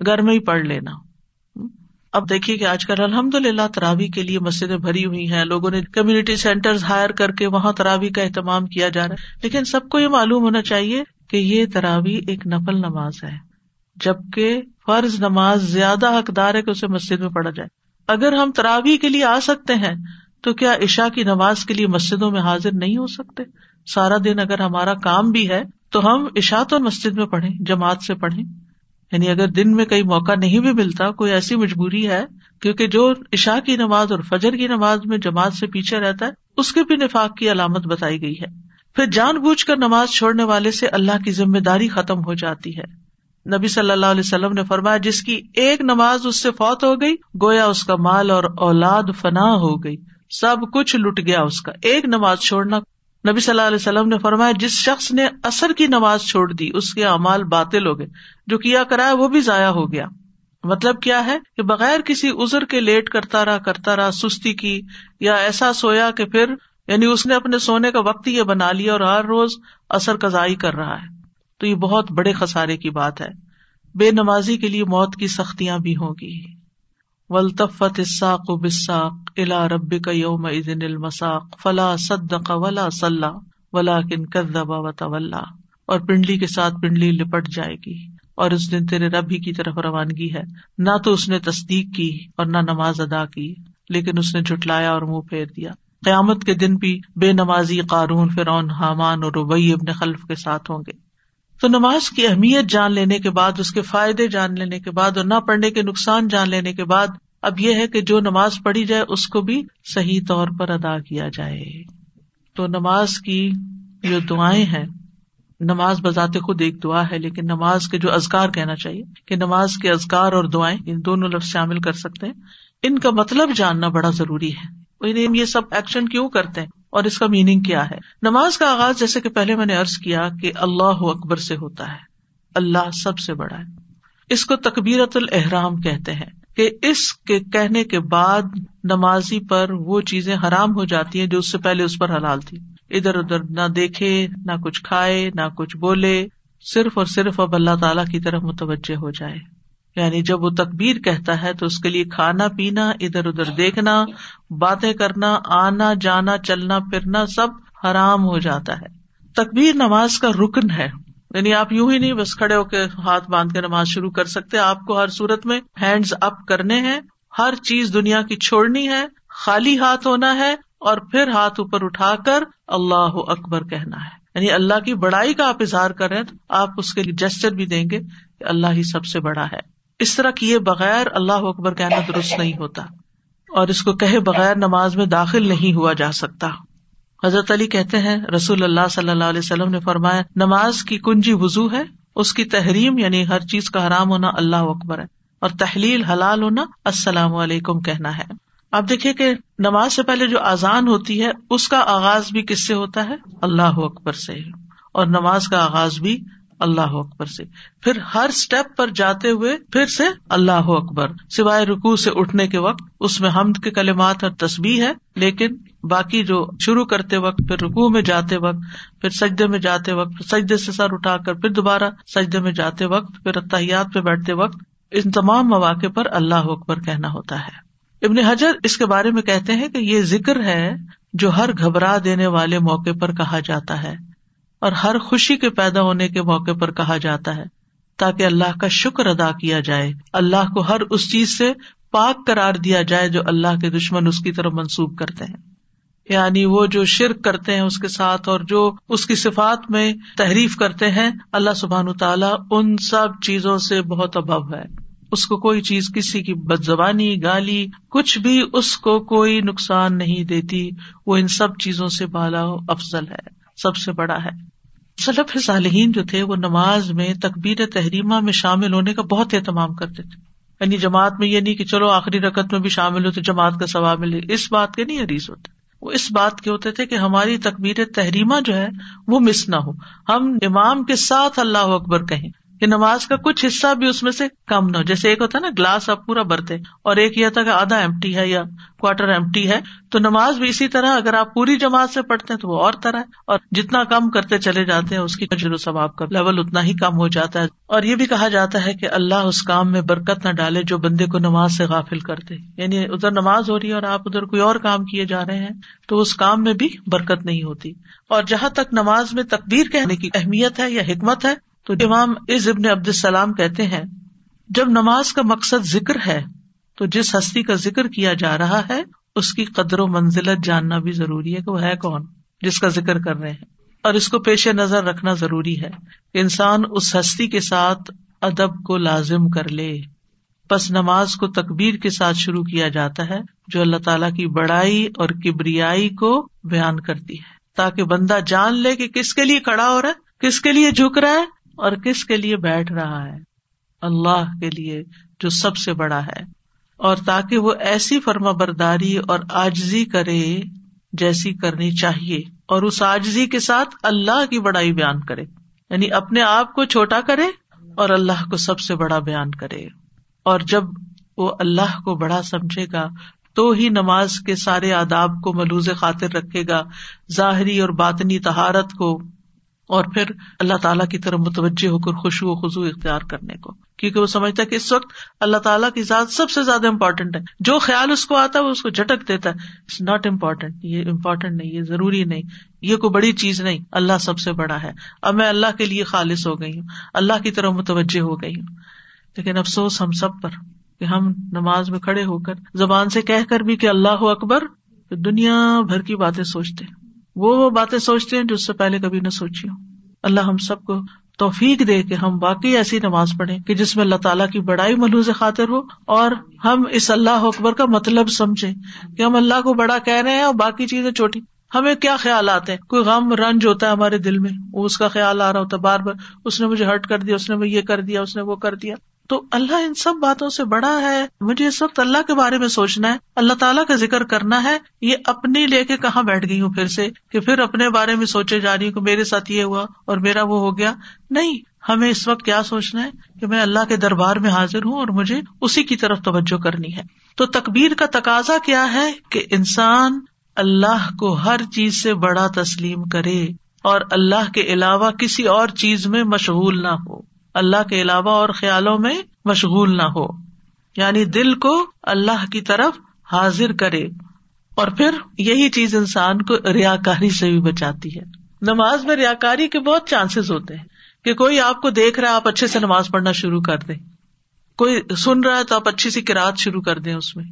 S1: گھر میں ہی پڑھ لینا۔ اب دیکھیے کہ آج کل الحمد للہ تراوی کے لیے مسجدیں بھری ہوئی ہیں، لوگوں نے کمیونٹی سینٹر ہائر کر کے وہاں تراوی کا اہتمام کیا جا رہا ہے۔ لیکن سب کو یہ معلوم ہونا چاہیے کہ یہ تراوی ایک نفل نماز ہے، جبکہ فرض نماز زیادہ حقدار ہے کہ اسے مسجد میں پڑھا جائے۔ اگر ہم تراوی کے لیے آ سکتے ہیں، تو کیا عشا کی نماز کے لیے مسجدوں میں حاضر نہیں ہو سکتے؟ سارا دن اگر ہمارا کام بھی ہے، تو ہم عشا تو مسجد میں پڑھیں، جماعت سے پڑھیں۔ یعنی اگر دن میں کئی موقع نہیں بھی ملتا، کوئی ایسی مجبوری ہے؟ کیونکہ جو عشا کی نماز اور فجر کی نماز میں جماعت سے پیچھے رہتا ہے، اس کے بھی نفاق کی علامت بتائی گئی ہے۔ پھر جان بوجھ کر نماز چھوڑنے والے سے اللہ کی ذمہ داری ختم ہو جاتی ہے۔ نبی صلی اللہ علیہ وسلم نے فرمایا، جس کی ایک نماز اس سے فوت ہو گئی، گویا اس کا مال اور اولاد فنا ہو گئی۔ سب کچھ لٹ گیا اس کا۔ ایک نماز چھوڑنا نبی صلی اللہ علیہ وسلم نے فرمایا، جس شخص نے اثر کی نماز چھوڑ دی، اس کے امال باطل ہو گئے، جو کیا کرا وہ بھی ضائع ہو گیا۔ مطلب کیا ہے کہ بغیر کسی ازر کے لیٹ کرتا رہا کرتا رہا، سستی کی، یا ایسا سویا کہ پھر یعنی اس نے اپنے سونے کا وقت یہ بنا لیا اور ہر روز اثر کزائی کر رہا ہے۔ تو یہ بہت بڑے خسارے کی بات ہے۔ بے نمازی کے لیے موت کی سختیاں بھی ہوگی ولطفت اساق و بساق الا رب کا یوم عدن المساق، فلا صدق ولا صلاح ولا کن کدبا و طلّہ اور پنڈلی کے ساتھ پنڈلی لپٹ جائے گی، اور اس دن تیرے رب ہی کی طرف روانگی ہے۔ نہ تو اس نے تصدیق کی اور نہ نماز ادا کی، لیکن اس نے جٹلایا اور منہ پھیر دیا۔ قیامت کے دن بھی بے نمازی قارون فرعون، حامان اور ربئی ابن خلف کے ساتھ ہوں گے۔ تو نماز کی اہمیت جان لینے کے بعد، اس کے فائدے جان لینے کے بعد، اور نہ پڑھنے کے نقصان جان لینے کے بعد اب یہ ہے کہ جو نماز پڑھی جائے اس کو بھی صحیح طور پر ادا کیا جائے۔ تو نماز کی جو دعائیں ہیں، نماز بذات خود ایک دعا ہے، لیکن نماز کے جو ازکار کہنا چاہیے کہ نماز کے ازکار اور دعائیں، ان دونوں لفظ شامل کر سکتے ہیں۔ ان کا مطلب جاننا بڑا ضروری ہے۔ یعنی یہ سب ایکشن کیوں کرتے ہیں؟ اور اس کا میننگ کیا ہے؟ نماز کا آغاز جیسے کہ پہلے میں نے ارض کیا کہ اللہ اکبر سے ہوتا ہے۔ اللہ سب سے بڑا ہے۔ اس کو تقبیرت الحرام کہتے ہیں۔ کہ اس کے کہنے کے بعد نمازی پر وہ چیزیں حرام ہو جاتی ہیں جو اس سے پہلے اس پر حلال تھی۔ ادھر ادھر نہ دیکھے، نہ کچھ کھائے، نہ کچھ بولے، صرف اور صرف اب اللہ تعالی کی طرف متوجہ ہو جائے۔ یعنی جب وہ تقبیر کہتا ہے تو اس کے لیے کھانا، پینا، ادھر ادھر دیکھنا، باتیں کرنا، آنا، جانا، چلنا، پھرنا، سب حرام ہو جاتا ہے۔ تقبیر نماز کا رکن ہے۔ یعنی آپ یوں ہی نہیں، بس کھڑے ہو کے ہاتھ باندھ کے نماز شروع کر سکتے، آپ کو ہر صورت میں ہینڈز اپ کرنے ہیں، ہر چیز دنیا کی چھوڑنی ہے، خالی ہاتھ ہونا ہے اور پھر ہاتھ اوپر اٹھا کر اللہ اکبر کہنا ہے۔ یعنی اللہ کی بڑائی کا آپ اظہار کر رہے تو آپ اس کے جسچر بھی دیں گے کہ اللہ ہی سب سے بڑا ہے۔ اس طرح کیے بغیر اللہ اکبر کہنا درست نہیں ہوتا اور اس کو کہے بغیر نماز میں داخل نہیں ہوا جا سکتا۔ حضرت علی کہتے ہیں، رسول اللہ صلی اللہ علیہ وسلم نے فرمایا، نماز کی کنجی وزو ہے، اس کی تحریم یعنی ہر چیز کا حرام ہونا اللہ اکبر ہے، اور تحلیل حلال ہونا السلام علیکم کہنا ہے۔ آپ دیکھیے کہ نماز سے پہلے جو آزان ہوتی ہے، اس کا آغاز بھی کس سے ہوتا ہے؟ اللہ اکبر سے۔ اور نماز کا آغاز بھی اللہ اکبر سے۔ پھر ہر اسٹیپ پر جاتے ہوئے پھر سے اللہ اکبر۔ سوائے رکو سے اٹھنے کے وقت، اس میں حمد کے کلمات اور تصبیح ہے، لیکن باقی جو شروع کرتے وقت، پھر رکو میں جاتے وقت، پھر سجدے میں جاتے وقت، سجدے سے سر اٹھا کر پھر دوبارہ سجدے میں جاتے وقت، پھر اتحیات پہ بیٹھتے وقت، ان تمام مواقع پر اللہ اکبر کہنا ہوتا ہے۔ ابن حجر اس کے بارے میں کہتے ہیں کہ یہ ذکر ہے جو ہر گھبرا دینے والے موقع پر کہا جاتا ہے اور ہر خوشی کے پیدا ہونے کے موقع پر کہا جاتا ہے تاکہ اللہ کا شکر ادا کیا جائے۔ اللہ کو ہر اس چیز سے پاک قرار دیا جائے جو اللہ کے دشمن اس کی طرف منسوب کرتے ہیں۔ یعنی وہ جو شرک کرتے ہیں اس کے ساتھ اور جو اس کی صفات میں تحریف کرتے ہیں، اللہ سبحان تعالیٰ ان سب چیزوں سے بہت ابو ہے۔ اس کو کوئی چیز کسی کی بد زبانی گالی، کچھ بھی اس کو کوئی نقصان نہیں دیتی۔ وہ ان سب چیزوں سے بالا افضل ہے، سب سے بڑا ہے۔ سلف صالحین جو تھے، وہ نماز میں تقبیر تحریمہ میں شامل ہونے کا بہت اہتمام کرتے تھے۔ یعنی جماعت میں یہ نہیں کہ چلو آخری رقط میں بھی شامل ہو تو جماعت کا ثواب ملے۔ اس بات کے نہیں حریث ہوتے۔ وہ اس بات کے ہوتے تھے کہ ہماری تقبیر تحریمہ جو ہے وہ مس نہ ہو۔ ہم امام کے ساتھ اللہ اکبر کہیں۔ کہ نماز کا کچھ حصہ بھی اس میں سے کم نہ ہو۔ جیسے ایک ہوتا ہے نا، گلاس آپ پورا برتے اور ایک یہ تھا کہ آدھا ایمٹی ہے یا کوارٹر ایمٹی ہے، تو نماز بھی اسی طرح اگر آپ پوری جماعت سے پڑھتے ہیں تو وہ اور طرح ہے۔ اور جتنا کم کرتے چلے جاتے ہیں، اس کی و ثواب کا لیول اتنا ہی کم ہو جاتا ہے۔ اور یہ بھی کہا جاتا ہے کہ اللہ اس کام میں برکت نہ ڈالے جو بندے کو نماز سے غافل کرتے۔ یعنی ادھر نماز ہو رہی ہے اور آپ ادھر کوئی اور کام کیے جا رہے ہیں، تو اس کام میں بھی برکت نہیں ہوتی۔ اور جہاں تک نماز میں تقبیر کہنے کی اہمیت ہے یا حکمت ہے تو امام از ابن عبد السلام کہتے ہیں، جب نماز کا مقصد ذکر ہے، تو جس ہستی کا ذکر کیا جا رہا ہے، اس کی قدر و منزلت جاننا بھی ضروری ہے کہ وہ ہے کون، جس کا ذکر کر رہے ہیں۔ اور اس کو پیش نظر رکھنا ضروری ہے۔ کہ انسان اس ہستی کے ساتھ ادب کو لازم کر لے۔ بس نماز کو تقبیر کے ساتھ شروع کیا جاتا ہے، جو اللہ تعالیٰ کی بڑائی اور کبریائی کو بیان کرتی ہے۔ تاکہ بندہ جان لے کہ کس کے لیے کھڑا ہو رہا ہے، کس کے لیے جھک رہا ہے اور کس کے لیے بیٹھ رہا ہے؟ اللہ کے لیے جو سب سے بڑا ہے۔ اور تاکہ وہ ایسی فرما برداری اور آجزی کرے جیسی کرنی چاہیے اور اس آجزی کے ساتھ اللہ کی بڑائی بیان کرے۔ یعنی اپنے آپ کو چھوٹا کرے اور اللہ کو سب سے بڑا بیان کرے۔ اور جب وہ اللہ کو بڑا سمجھے گا، تو ہی نماز کے سارے آداب کو ملوز خاطر رکھے گا، ظاہری اور باطنی تہارت کو اور پھر اللہ تعالیٰ کی طرف متوجہ ہو کر خوشو و خزو اختیار کرنے کو۔ کیونکہ وہ سمجھتا ہے کہ اس وقت اللہ تعالیٰ کی ذات سب سے زیادہ امپورٹینٹ ہے۔ جو خیال اس کو آتا ہے، وہ اس کو جھٹک دیتا ہے۔ اٹس ناٹ امپورٹینٹ یہ امپورٹینٹ نہیں، یہ ضروری نہیں۔ یہ کوئی بڑی چیز نہیں، اللہ سب سے بڑا ہے۔ اب میں اللہ کے لیے خالص ہو گئی ہوں، اللہ کی طرف متوجہ ہو گئی ہوں۔ لیکن افسوس ہم سب پر کہ ہم نماز میں کھڑے ہو کر زبان سے کہہ کر بھی کہ اللہ اکبر دنیا بھر کی باتیں سوچتے ہیں۔ وہ وہ باتیں سوچتے ہیں جو اس سے پہلے کبھی نہ سوچی ہوں۔ اللہ ہم سب کو توفیق دے کہ ہم واقعی ایسی نماز پڑھیں کہ جس میں اللہ تعالیٰ کی بڑائی ملوز خاطر ہو اور ہم اس اللہ اکبر کا مطلب سمجھے کہ ہم اللہ کو بڑا کہہ رہے ہیں اور باقی چیزیں چھوٹی ہمیں کیا خیال آتے ہیں؟ کوئی غم رنج ہوتا ہے ہمارے دل میں۔ وہ اس کا خیال آ رہا ہوتا ہے بار بار۔ اس نے مجھے ہرٹ کر دیا، اس نے یہ کر دیا، اس نے وہ کر دیا۔ تو اللہ ان سب باتوں سے بڑا ہے، مجھے اس وقت اللہ کے بارے میں سوچنا ہے، اللہ تعالیٰ کا ذکر کرنا ہے، یہ اپنی لے کے کہاں بیٹھ گئی ہوں پھر سے؟ کہ پھر اپنے بارے میں سوچے جا رہی ہوں کہ میرے ساتھ یہ ہوا اور میرا وہ ہو گیا۔ نہیں، ہمیں اس وقت کیا سوچنا ہے؟ کہ میں اللہ کے دربار میں حاضر ہوں اور مجھے اسی کی طرف توجہ کرنی ہے۔ تو تقبیر کا تقاضا کیا ہے کہ انسان اللہ کو ہر چیز سے بڑا تسلیم کرے اور اللہ کے علاوہ کسی اور چیز میں مشغول نہ ہو۔ اللہ کے علاوہ اور خیالوں میں مشغول نہ ہو۔ یعنی دل کو اللہ کی طرف حاضر کرے۔ اور پھر یہی چیز انسان کو ریا کاری سے بھی بچاتی ہے۔ نماز میں ریا کاری کے بہت چانسز ہوتے ہیں کہ کوئی آپ کو دیکھ رہا ہے، آپ اچھے سے نماز پڑھنا شروع کر دیں کوئی سن رہا ہے تو آپ اچھی سی کراط شروع کر دیں اس میں۔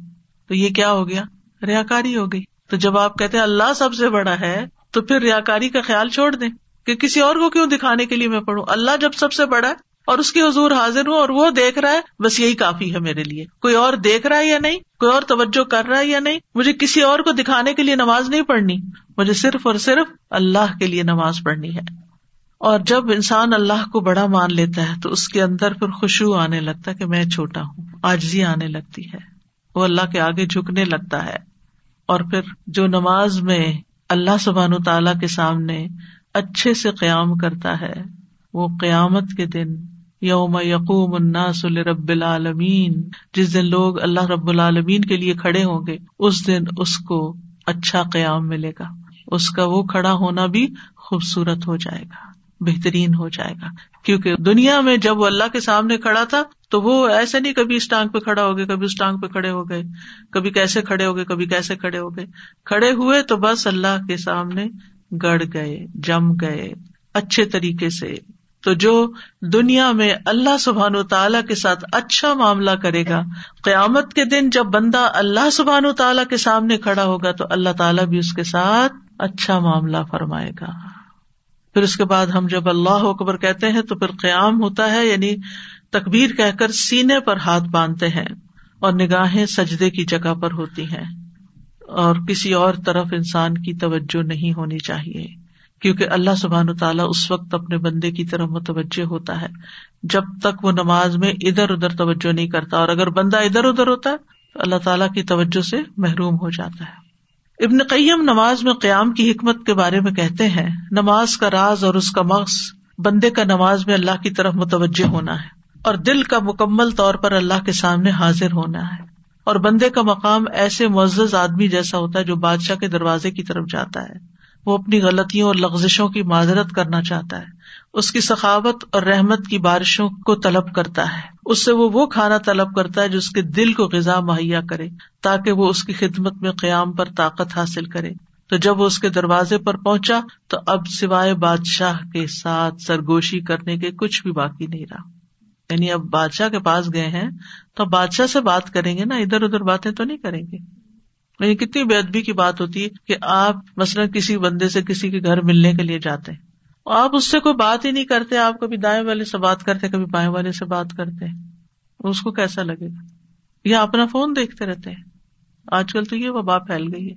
S1: تو یہ کیا ہو گیا؟ ریا کاری ہو گئی۔ تو جب آپ کہتے اللہ سب سے بڑا ہے، تو پھر ریا کاری کا خیال چھوڑ دیں کہ کسی اور کو کیوں دکھانے کے لیے میں پڑھوں؟ اللہ جب سب سے بڑا ہے اور اس کی حضور حاضر ہوں اور وہ دیکھ رہا ہے، بس یہی کافی ہے میرے لیے۔ کوئی اور دیکھ رہا ہے یا نہیں؟ کوئی اور توجہ کر رہا ہے یا نہیں؟ مجھے کسی اور کو دکھانے کے لیے نماز نہیں پڑھنی۔ مجھے صرف اور صرف اللہ کے لیے نماز پڑھنی ہے۔ اور جب انسان اللہ کو بڑا مان لیتا ہے، تو اس کے اندر پھر خوشبو آنے لگتا ہے کہ میں چھوٹا ہوں، آجزی آنے لگتی ہے۔ وہ اللہ کے آگے جھکنے لگتا ہے۔ اور پھر جو نماز میں اللہ سبحان و تعالی کے سامنے اچھے سے قیام کرتا ہے، وہ قیامت کے دن یوم یقوم الناس رب العالمین۔ جس دن لوگ اللہ رب العالمین کے لیے کھڑے ہوں گے، اس دن اس کو اچھا قیام ملے گا۔ اس کا وہ کھڑا ہونا بھی خوبصورت ہو جائے گا، بہترین ہو جائے گا۔ کیونکہ دنیا میں جب وہ اللہ کے سامنے کھڑا تھا، تو وہ ایسے نہیں کبھی اس ٹانگ پہ کھڑا ہو گئے، کبھی اس ٹانگ پہ کھڑے ہو گئے، کبھی کیسے کھڑے ہو گئے، کبھی کیسے کھڑے ہو گئے۔ کھڑے ہوئے تو بس اللہ کے سامنے گڑ گئے، جم گئے، اچھے طریقے سے۔ تو جو دنیا میں اللہ سبحان و تعالیٰ کے ساتھ اچھا معاملہ کرے گا، قیامت کے دن جب بندہ اللہ سبحان و تعالیٰ کے سامنے کھڑا ہوگا تو اللہ تعالیٰ بھی اس کے ساتھ اچھا معاملہ فرمائے گا۔ پھر اس کے بعد ہم جب اللہ اکبر کہتے ہیں تو پھر قیام ہوتا ہے یعنی تکبیر کہہ کر سینے پر ہاتھ باندھتے ہیں اور نگاہیں سجدے کی جگہ پر ہوتی ہیں۔ اور کسی اور طرف انسان کی توجہ نہیں ہونی چاہیے۔ کیونکہ اللہ سبحان تعالیٰ اس وقت اپنے بندے کی طرف متوجہ ہوتا ہے جب تک وہ نماز میں ادھر ادھر توجہ نہیں کرتا اور اگر بندہ ادھر ادھر ہوتا ہے تو اللہ تعالیٰ کی توجہ سے محروم ہو جاتا ہے۔ ابن قیم نماز میں قیام کی حکمت کے بارے میں کہتے ہیں، نماز کا راز اور اس کا مغز بندے کا نماز میں اللہ کی طرف متوجہ ہونا ہے اور دل کا مکمل طور پر اللہ کے سامنے حاضر ہونا ہے۔ اور بندے کا مقام ایسے معزز آدمی جیسا ہوتا ہے جو بادشاہ کے دروازے کی طرف جاتا ہے۔ وہ اپنی غلطیوں اور لغزشوں کی معذرت کرنا چاہتا ہے۔ اس کی سخاوت اور رحمت کی بارشوں کو طلب کرتا ہے۔ اس سے وہ وہ کھانا طلب کرتا ہے جو اس کے دل کو غذا مہیا کرے، تاکہ وہ اس کی خدمت میں قیام پر طاقت حاصل کرے۔ تو جب وہ اس کے دروازے پر پہنچا، تو اب سوائے بادشاہ کے ساتھ سرگوشی کرنے کے کچھ بھی باقی نہیں رہا۔ یعنی اب بادشاہ کے پاس گئے ہیں، تو بادشاہ سے بات کریں گے نا، ادھر ادھر باتیں تو نہیں کریں گے۔ یعنی کتنی بے ادبی کی بات ہوتی ہے کہ آپ مثلاً کسی بندے سے کسی کے گھر ملنے کے لیے جاتے ہیں۔ آپ اس سے کوئی بات ہی نہیں کرتے، آپ کبھی دائیں والے سے بات کرتے، کبھی بائیں والے سے بات کرتے۔ اس کو کیسا لگے گا؟ یا اپنا فون دیکھتے رہتے ہیں۔ آج کل تو یہ وبا پھیل گئی ہے۔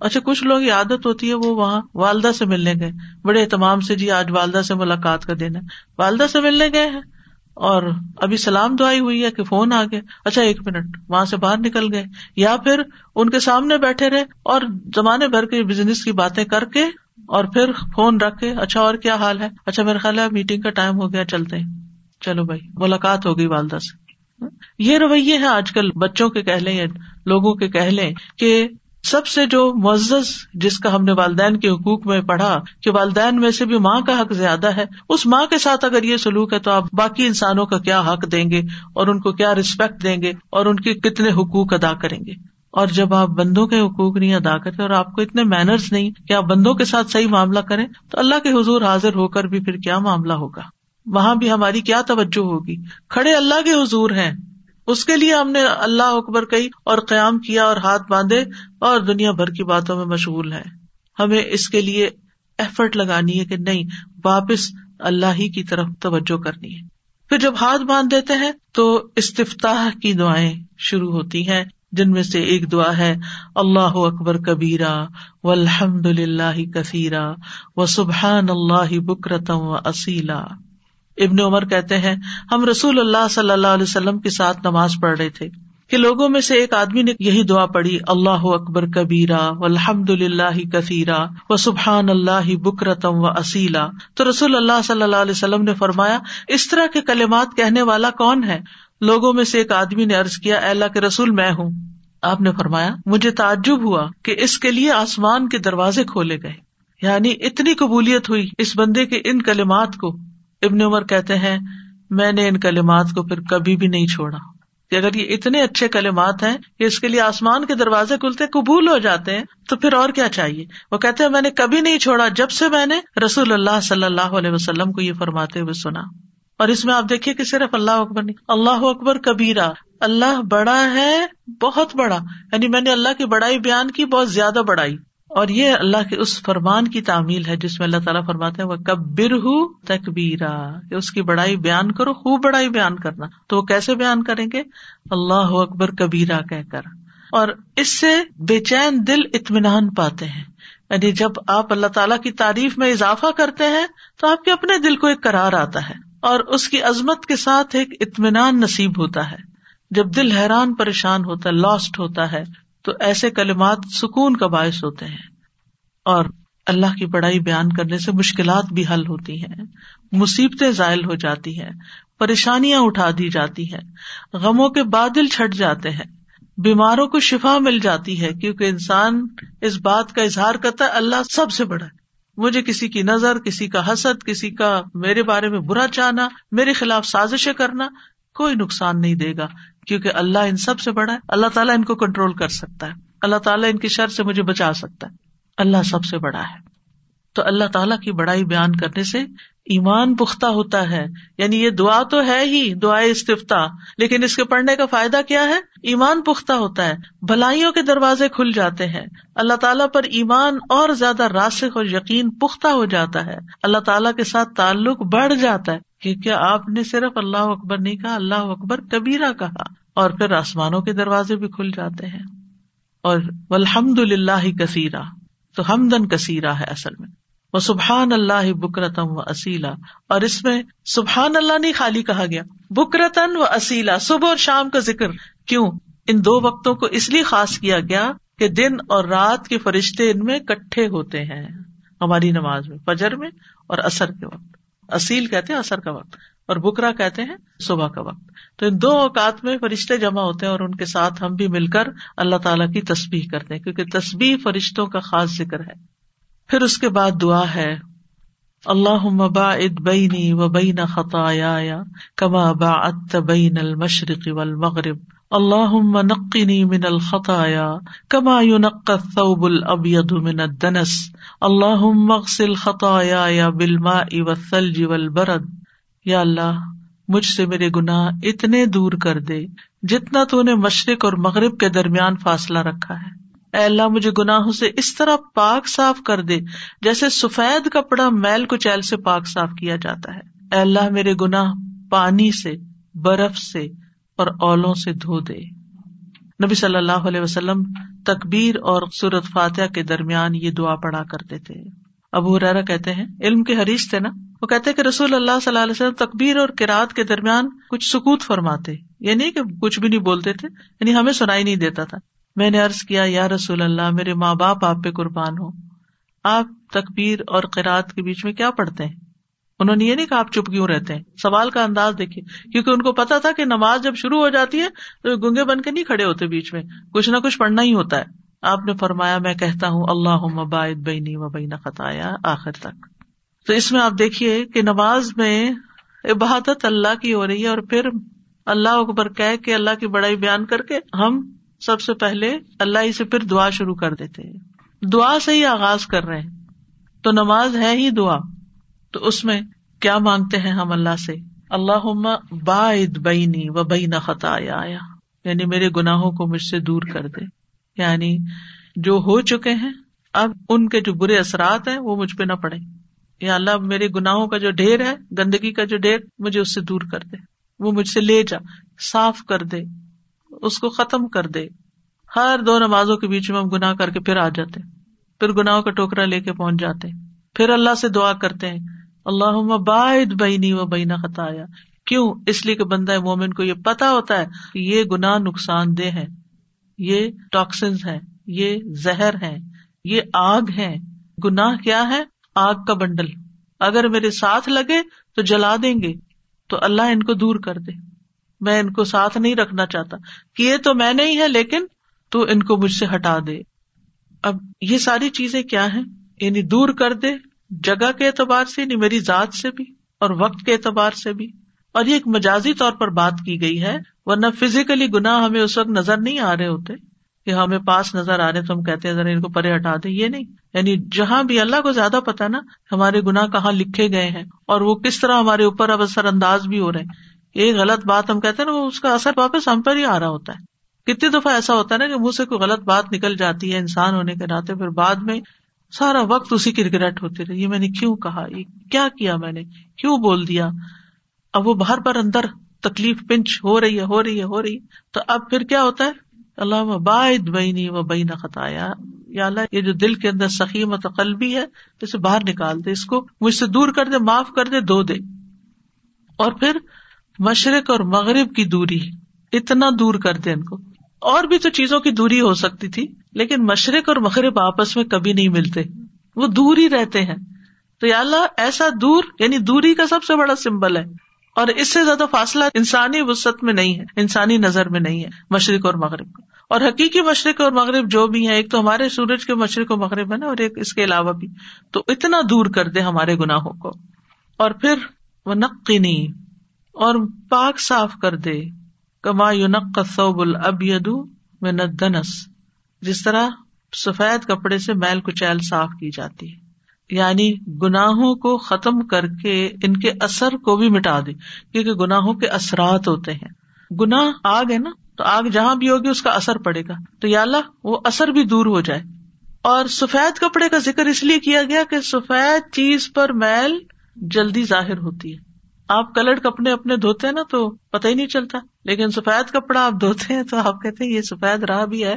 S1: اچھا کچھ لوگ یہ عادت ہوتی ہے، وہ وہاں والدہ سے ملنے گئے۔ بڑے اہتمام سے جی آج والدہ سے ملاقات کا دینا والدہ سے ملنے گئے ہیں۔ اور ابھی سلام دعائی ہوئی ہے کہ فون آ گیا۔ اچھا ایک منٹ، وہاں سے باہر نکل گئے۔ یا پھر ان کے سامنے بیٹھے رہے اور زمانے بھر کے بزنس کی باتیں کر کے اور پھر فون رکھ کے اچھا اور کیا حال ہے؟ اچھا میرا خیال ہے میٹنگ کا ٹائم ہو گیا، چلتے ہیں۔ چلو بھائی، ملاقات ہو گئی والدہ سے۔ یہ رویے ہیں آج کل بچوں کے کہ لیں یا لوگوں کے کہ لیں کہ سب سے جو معزز جس کا ہم نے والدین کے حقوق میں پڑھا کہ والدین میں سے بھی ماں کا حق زیادہ ہے، اس ماں کے ساتھ اگر یہ سلوک ہے تو آپ باقی انسانوں کا کیا حق دیں گے اور ان کو کیا ریسپیکٹ دیں گے اور ان کے کتنے حقوق ادا کریں گے؟ اور جب آپ بندوں کے حقوق نہیں ادا کرتے اور آپ کو اتنے مینرس نہیں کہ آپ بندوں کے ساتھ صحیح معاملہ کریں، تو اللہ کے حضور حاضر ہو کر بھی پھر کیا معاملہ ہوگا؟ وہاں بھی ہماری کیا توجہ ہوگی؟ کھڑے اللہ کے حضور ہیں۔ اس کے لیے ہم نے اللہ اکبر کہی اور قیام کیا اور ہاتھ باندھے اور دنیا بھر کی باتوں میں مشغول ہے ہمیں اس کے لیے ایفرٹ لگانی ہے کہ نہیں، واپس اللہ ہی کی طرف توجہ کرنی ہے۔ پھر جب ہاتھ باندھ دیتے ہیں تو استفتاح کی دعائیں شروع ہوتی ہیں، جن میں سے ایک دعا ہے، اللہ اکبر کبیرا و الحمد للہ کثیرا و سبحان اللہ بکرتم و اصیلا۔ ابن عمر کہتے ہیں، ہم رسول اللہ صلی اللہ علیہ وسلم کے ساتھ نماز پڑھ رہے تھے کہ لوگوں میں سے ایک آدمی نے یہی دعا پڑھی، اللہ اکبر کبیرا و الحمد للہ کثیرا و سبحان اللہ بکرتم و اصیلا تو رسول اللہ صلی اللہ علیہ وسلم نے فرمایا، اس طرح کے کلمات کہنے والا کون ہے؟ لوگوں میں سے ایک آدمی نے ارض کیا اللہ کے رسول میں ہوں۔ آپ نے فرمایا، مجھے تعجب ہوا کہ اس کے لیے آسمان کے دروازے کھولے گئے۔ یعنی اتنی قبولیت ہوئی اس بندے کے ان کلمات کو۔ ابن عمر کہتے ہیں، میں نے ان کلمات کو پھر کبھی بھی نہیں چھوڑا۔ کہ اگر یہ اتنے اچھے کلمات ہیں کہ اس کے لیے آسمان کے دروازے کھلتے قبول ہو جاتے ہیں، تو پھر اور کیا چاہیے؟ وہ کہتے ہیں، میں نے کبھی نہیں چھوڑا جب سے میں نے رسول اللہ صلی اللہ علیہ وسلم کو یہ فرماتے ہوئے سنا۔ اور اس میں آپ دیکھیے کہ صرف اللہ اکبر نہیں، اللہ اکبر کبیرا اللہ بڑا ہے، بہت بڑا۔ یعنی میں نے اللہ کی بڑائی بیان کی، بہت زیادہ بڑائی۔ اور یہ اللہ کے اس فرمان کی تعمیل ہے جس میں اللہ تعالیٰ فرماتے ہیں وہ کب بر تکبیرا کہ اس کی بڑائی بیان کرو، خوب بڑائی بیان کرنا۔ تو وہ کیسے بیان کریں گے؟ اللہ اکبر کبیرا کہہ کر۔ اور اس سے بے چین دل اطمینان پاتے ہیں۔ یعنی جب آپ اللہ تعالیٰ کی تعریف میں اضافہ کرتے ہیں، تو آپ کے اپنے دل کو ایک کرار آتا ہے۔ اور اس کی عظمت کے ساتھ ایک اطمینان نصیب ہوتا ہے۔ جب دل حیران پریشان ہوتا ہے لاسٹ ہوتا ہے تو ایسے کلمات سکون کا باعث ہوتے ہیں اور اللہ کی بڑائی بیان کرنے سے مشکلات بھی حل ہوتی ہیں، مصیبتیں ذائل ہو جاتی ہیں، پریشانیاں اٹھا دی جاتی ہیں، غموں کے بادل چھٹ جاتے ہیں، بیماروں کو شفا مل جاتی ہے کیونکہ انسان اس بات کا اظہار کرتا ہے، اللہ سب سے بڑا ہے۔ مجھے کسی کی نظر، کسی کا حسد، کسی کا میرے بارے میں برا چاہنا، میرے خلاف سازشیں کرنا کوئی نقصان نہیں دے گا۔ کیونکہ اللہ ان سب سے بڑا ہے، اللہ تعالیٰ ان کو کنٹرول کر سکتا ہے۔ اللہ تعالیٰ ان کی شر سے مجھے بچا سکتا ہے۔ اللہ سب سے بڑا ہے۔ تو اللہ تعالیٰ کی بڑائی بیان کرنے سے ایمان پختہ ہوتا ہے۔ یعنی یہ دعا تو ہے ہی دعائیں استفتا لیکن اس کے پڑھنے کا فائدہ کیا ہے؟ ایمان پختہ ہوتا ہے۔ بھلائیوں کے دروازے کھل جاتے ہیں۔ اللہ تعالیٰ پر ایمان اور زیادہ راسک اور یقین پختہ ہو جاتا ہے۔ اللہ تعالیٰ کے ساتھ تعلق بڑھ جاتا ہے کیونکہ آپ نے صرف اللہ اکبر نہیں کہا، اللہ اکبر کبیرا کہا؟ اور پھر آسمانوں کے دروازے بھی کھل جاتے ہیں۔ اور الحمد للہ کثیرہ۔ تو ہمدن کثیرہ ہے اصل میں۔ وہ سبحان اللہ بکرتم و اسیلا اور اس میں سبحان اللہ نہیں خالی کہا گیا بکرتن و اسیلا صبح اور شام کا ذکر کیوں؟ ان دو وقتوں کو اس لیے خاص کیا گیا کہ دن اور رات کے فرشتے ان میں کٹھے ہوتے ہیں۔ ہماری نماز میں، فجر میں اور اثر کے وقت۔ اصیل کہتے ہیں اثر کا وقت اور بکرا کہتے ہیں صبح کا وقت۔ تو ان دو اوقات میں فرشتے جمع ہوتے ہیں اور ان کے ساتھ ہم بھی مل کر اللہ تعالیٰ کی تصبیح کرتے ہیں، کیونکہ تصبیح فرشتوں کا خاص ذکر ہے۔ پھر اس کے بعد دعا ہے اللہ باعد بینی و بین خطایا کما باعدت بین المشرق والمغرب اللہ نقنی من الخطایا کما ينقى الثوب الابيض من الدنس اللہ اغسل خطایا یا بالماء والثلج والبرد۔ یا اللہ، مجھ سے میرے گناہ اتنے دور کر دے جتنا تو نے مشرق اور مغرب کے درمیان فاصلہ رکھا ہے۔ اے اللہ، مجھے گناہوں سے اس طرح پاک صاف کر دے جیسے سفید کپڑا میل کچیل سے پاک صاف کیا جاتا ہے۔ اے اللہ، میرے گناہ پانی سے، برف سے اور اولوں سے دھو دے۔ نبی صلی اللہ علیہ وسلم تکبیر اور سورت فاتح کے درمیان یہ دعا پڑا کرتے تھے۔ ابو حرارا کہتے ہیں، علم کے حریث تھے نا؟ وہ کہتے کہ رسول اللہ صلی اللہ علیہ وسلم تقبیر اور کراط کے درمیان کچھ سکوت فرماتے یہ نہیں کہ کچھ بھی نہیں بولتے تھے یعنی ہمیں سنائی نہیں دیتا تھا۔ میں نے ارض کیا، یا رسول اللہ، میرے ماں باپ، آپ پہ قربان ہو آپ تکبیر اور قرآد کے بیچ میں کیا پڑھتے ہیں؟ انہوں نے یہ نہیں کہا آپ چپ کیوں رہتے ہیں؟ سوال کا انداز دیکھیے، کیونکہ ان کو پتا تھا کہ نماز جب شروع ہو جاتی ہے، تو گنگے بن کے نہیں کھڑے ہوتے بیچ میں۔ کچھ نہ کچھ پڑھنا ہی ہوتا ہے۔ آپ نے فرمایا، میں کہتا ہوں اللہ مباعد بینی و بین خطایا آخر تک۔ تو اس میں آپ دیکھیے کہ نماز میں عبادت اللہ کی ہو رہی ہے اور پھر اللہ اکبر کہ کے اللہ کی بڑائی بیان کر کے ہم سب سے پہلے اللہ ہی سے پھر دعا شروع کر دیتے دعا سے ہی آغاز کر رہے ہیں۔ تو نماز ہے ہی دعا۔ تو اس میں کیا مانگتے ہیں ہم اللہ سے؟ اللہ باعد بینی و بین خطا آیا یعنی میرے گناہوں کو مجھ سے دور کر دے۔ یعنی جو ہو چکے ہیں، اب ان کے جو برے اثرات ہیں، وہ مجھ پہ نہ پڑے۔ یا اللہ، میرے گناہوں کا جو ڈھیر ہے، گندگی کا جو ڈھیر، مجھے اس سے دور کر دے۔ وہ مجھ سے لے جا، صاف کر دے۔ اس کو ختم کر دے۔ ہر دو نمازوں کے بیچ میں ہم گناہ کر کے پھر آ جاتے۔ پھر گناہوں کا ٹوکرا لے کے پہنچ جاتے۔ پھر اللہ سے دعا کرتے ہیں۔ اللہ باعد بینی و بینا خطایا۔ کیوں؟ اس لیے کہ بندہ مومن کو یہ پتا ہوتا ہے کہ یہ گناہ نقصان دہ ہے یہ ٹاکسنس ہے یہ زہر ہے یہ آگ ہے گناہ کیا ہے؟ آگ کا بنڈل۔ اگر میرے ساتھ لگے تو جلا دیں گے۔ تو اللہ ان کو دور کر دے۔ میں ان کو ساتھ نہیں رکھنا چاہتا۔ کیے تو میں نہیں ہے، لیکن تو ان کو مجھ سے ہٹا دے۔ اب یہ ساری چیزیں کیا ہے یعنی دور کر دے، جگہ کے اعتبار سے یعنی میری ذات سے بھی اور وقت کے اعتبار سے بھی۔ اور یہ ایک مجازی طور پر بات کی گئی ہے، ورنہ فزیکلی گنا ہمیں اس وقت نظر نہیں آ رہے ہوتے کہ ہمیں پاس نظر آ رہے تو ہم کہتے ہیں، ذرا ان کو پرے ہٹا دیں۔ یہ نہیں۔ یعنی جہاں بھی اللہ کو زیادہ پتا نا، ہمارے گنا کہاں لکھے گئے ہیں اور وہ کس طرح ہمارے اوپر اب اثر انداز بھی ہو رہے ہیں۔ ایک غلط بات ہم کہتے ہیں نا، وہ اس کا اثر واپس ہم پر ہی آ رہا ہوتا ہے۔ کتنی دفعہ ایسا ہوتا ہے نا کہ منہ سے کوئی غلط بات نکل جاتی ہے انسان ہونے کے ناطے، پھر بعد میں سارا وقت اسی کی ریگریٹ ہوتی رہی، یہ میں نے کیوں کہا؟ یہ کیا کیا میں نے؟ کیوں بول دیا؟ اب وہ باہر پر اندر تکلیف پنچ ہو رہی ہے، ہو رہی ہے، ہو رہی ہے۔ تو اب پھر کیا ہوتا ہے؟ اللہ باعد بینی و بین خطایا۔ یا اللہ، یہ جو دل کے اندر سخی متقلبی ہے، اسے باہر نکال دے، اس کو مجھ سے دور کر دے، معاف کر دے، دو دے۔ اور پھر مشرق اور مغرب کی دوری اتنا دور کر دے ان کو۔ اور بھی تو چیزوں کی دوری ہو سکتی تھی، لیکن مشرق اور مغرب آپس میں کبھی نہیں ملتے۔ وہ دور ہی رہتے ہیں۔ تو یا اللہ، ایسا دور یعنی دوری کا سب سے بڑا سمبل ہے۔ اور اس سے زیادہ فاصلہ انسانی وسط میں نہیں ہے، انسانی نظر میں نہیں ہے، مشرق اور مغرب کا۔ اور حقیقی مشرق اور مغرب جو بھی ہے ایک تو ہمارے سورج کے مشرق و مغرب ہے نا، اور ایک اس کے علاوہ بھی۔ تو اتنا دور کر دے ہمارے گناہوں کو۔ اور پھر وہ نقینی اور پاک صاف کر دے۔ کما یونق صوب الب میں ندنس جس طرح سفید کپڑے سے میل کچیل صاف کی جاتی ہے۔ یعنی گناہوں کو ختم کر کے ان کے اثر کو بھی مٹا دے، کیونکہ گناہوں کے اثرات ہوتے ہیں۔ گناہ آگ ہے نا، تو آگ جہاں بھی ہوگی اس کا اثر پڑے گا۔ تو یا اللہ، وہ اثر بھی دور ہو جائے۔ اور سفید کپڑے کا ذکر اس لیے کیا گیا کہ سفید چیز پر میل جلدی ظاہر ہوتی ہے۔ آپ کلر کپڑے اپنے دھوتے ہیں نا تو پتہ ہی نہیں چلتا۔ لیکن سفید کپڑا آپ دھوتے ہیں تو آپ کہتے ہیں یہ سفید رہا بھی ہے۔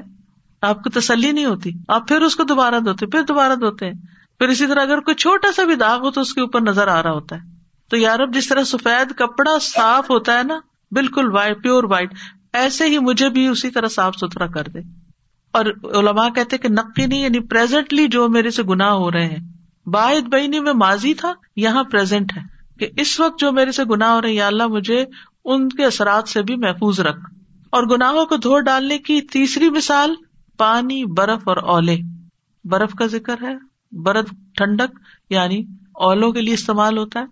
S1: آپ کو تسلی نہیں ہوتی۔ آپ پھر اس کو دوبارہ دھوتے پھر دوبارہ دھوتے ہیں۔ پھر اسی طرح اگر کوئی چھوٹا سا بھی داغ ہو تو اس کے اوپر نظر آ رہا ہوتا ہے۔ تو یار اب جس طرح سفید کپڑا صاف ہوتا ہے نا، بالکل وائٹ پیور وائٹ ایسے ہی مجھے بھی اسی طرح صاف ستھرا کر دے۔ اور علماء کہتے کہ نقی نہیں یعنی پرزینٹلی جو میرے سے گناہ ہو رہے ہیں۔ باعد بہنی میں ماضی تھا، یہاں پرزینٹ ہے۔ کہ اس وقت جو میرے سے گناہ ہو رہے یا اللہ مجھے ان کے اثرات سے بھی محفوظ رکھ۔ اور گناہوں کو دھو ڈالنے کی تیسری مثال، پانی، برف اور اولے۔ برف کا ذکر ہے۔ برف ٹھنڈک یعنی اولوں کے لیے استعمال ہوتا ہے۔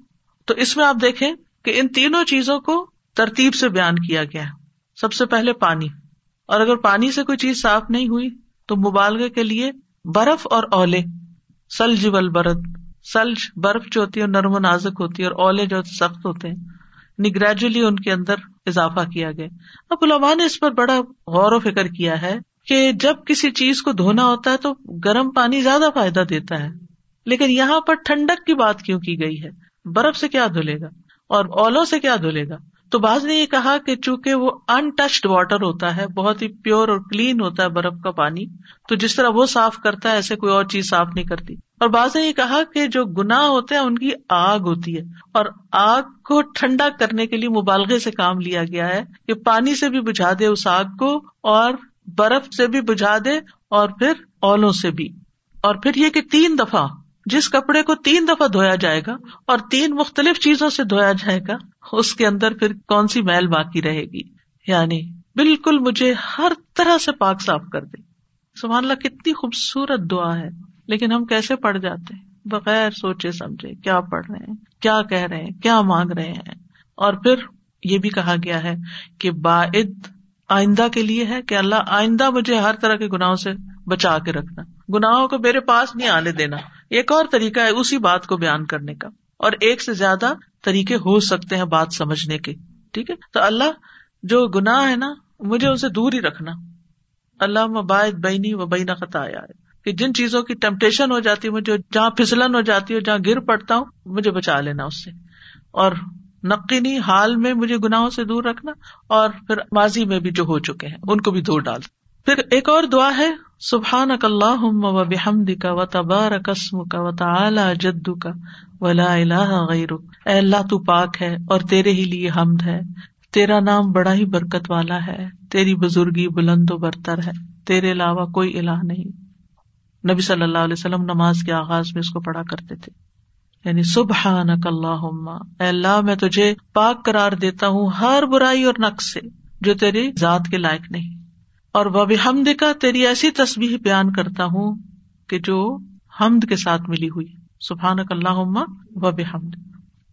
S1: تو اس میں آپ دیکھیں کہ ان تینوں چیزوں کو ترتیب سے بیان کیا گیا ہے۔ سب سے پہلے پانی۔ اور اگر پانی سے کوئی چیز صاف نہیں ہوئی، تو مبالغے کے لیے برف اور اولے۔ سلج برد سلج برف جو ہوتی ہے نرم و نازک ہوتی ہے اور اولے جو سخت ہوتے ہیں یعنی گریجولی ان کے اندر اضافہ کیا گیا۔ اب علماء نے اس پر بڑا غور و فکر کیا ہے کہ جب کسی چیز کو دھونا ہوتا ہے تو گرم پانی زیادہ فائدہ دیتا ہے۔ لیکن یہاں پر ٹھنڈک کی بات کیوں کی گئی ہے؟ برف سے کیا دھلے گا؟ اور اولوں سے کیا دھلے گا؟ تو بعض نے یہ کہا کہ چونکہ وہ انٹچڈ واٹر ہوتا ہے، بہت ہی پیور اور کلین ہوتا ہے برف کا پانی، تو جس طرح وہ صاف کرتا ہے، ایسے کوئی اور چیز صاف نہیں کرتی۔ اور بعض نے یہ کہا کہ جو گنا ہوتے ہیں ان کی آگ ہوتی ہے اور آگ کو ٹھنڈا کرنے کے لیے مبالغے سے کام لیا گیا ہے کہ پانی سے بھی بجھا دے اس آگ کو اور برف سے بھی بجھا دے اور پھر اولوں سے بھی۔ اور پھر یہ کہ تین دفعہ، جس کپڑے کو تین دفعہ دھویا جائے گا اور تین مختلف چیزوں سے دھویا جائے گا، اس کے اندر پھر کون سی میل باقی رہے گی؟ یعنی بالکل مجھے ہر طرح سے پاک صاف کر دے۔ سبحان اللہ، کتنی خوبصورت دعا ہے۔ لیکن ہم کیسے پڑھ جاتے ہیں؟ بغیر سوچے سمجھے کیا پڑھ رہے ہیں، کیا کہہ رہے ہیں، کیا مانگ رہے ہیں۔ اور پھر یہ بھی کہا گیا ہے کہ باعد آئندہ کے لیے ہے کہ اللہ آئندہ مجھے ہر طرح کے گناہوں سے بچا کے رکھنا۔ گناہوں کو میرے پاس نہیں آنے دینا۔ ایک اور طریقہ ہے اسی بات کو بیان کرنے کا۔ اور ایک سے زیادہ طریقے ہو سکتے ہیں بات سمجھنے کے۔ ٹھیک ہے؟ تو اللہ جو گناہ ہے نا، مجھے اسے دور ہی رکھنا۔ اللہ مباعد بینی و بینا خطا آیا ہے کہ جن چیزوں کی ٹمپٹیشن ہو جاتی ہے، مجھے جہاں پھسلن ہو جاتی ہے، جہاں گر پڑتا ہوں، مجھے بچا لینا اس سے۔ اور نقینی حال میں مجھے گناہوں سے دور رکھنا، اور پھر ماضی میں بھی جو ہو چکے ہیں، ان کو بھی دور ڈال۔ پھر ایک اور دعا ہے سبحان اک اللہ و بحمد کا و تبار قسم کا و تعلی جدو کا ولا الہ غیر اے اللہ، تو پاک ہے اور تیرے ہی لیے حمد ہے۔ تیرا نام بڑا ہی برکت والا ہے۔ تیری بزرگی بلند و برتر ہے۔ تیرے علاوہ کوئی الہ نہیں۔ نبی صلی اللہ علیہ وسلم نماز کے آغاز میں اس کو پڑھا کرتے تھے۔ یعنی سبحان اک اللہ اے اللہ، میں تجھے پاک قرار دیتا ہوں ہر برائی اور نقص سے، جو تیری ذات کے لائق نہیں۔ اور وہ بھی حمد کا تیری ایسی تصویر بیان کرتا ہوں کہ جو حمد کے ساتھ ملی ہوئی۔ سبحان اک اللہ و حمد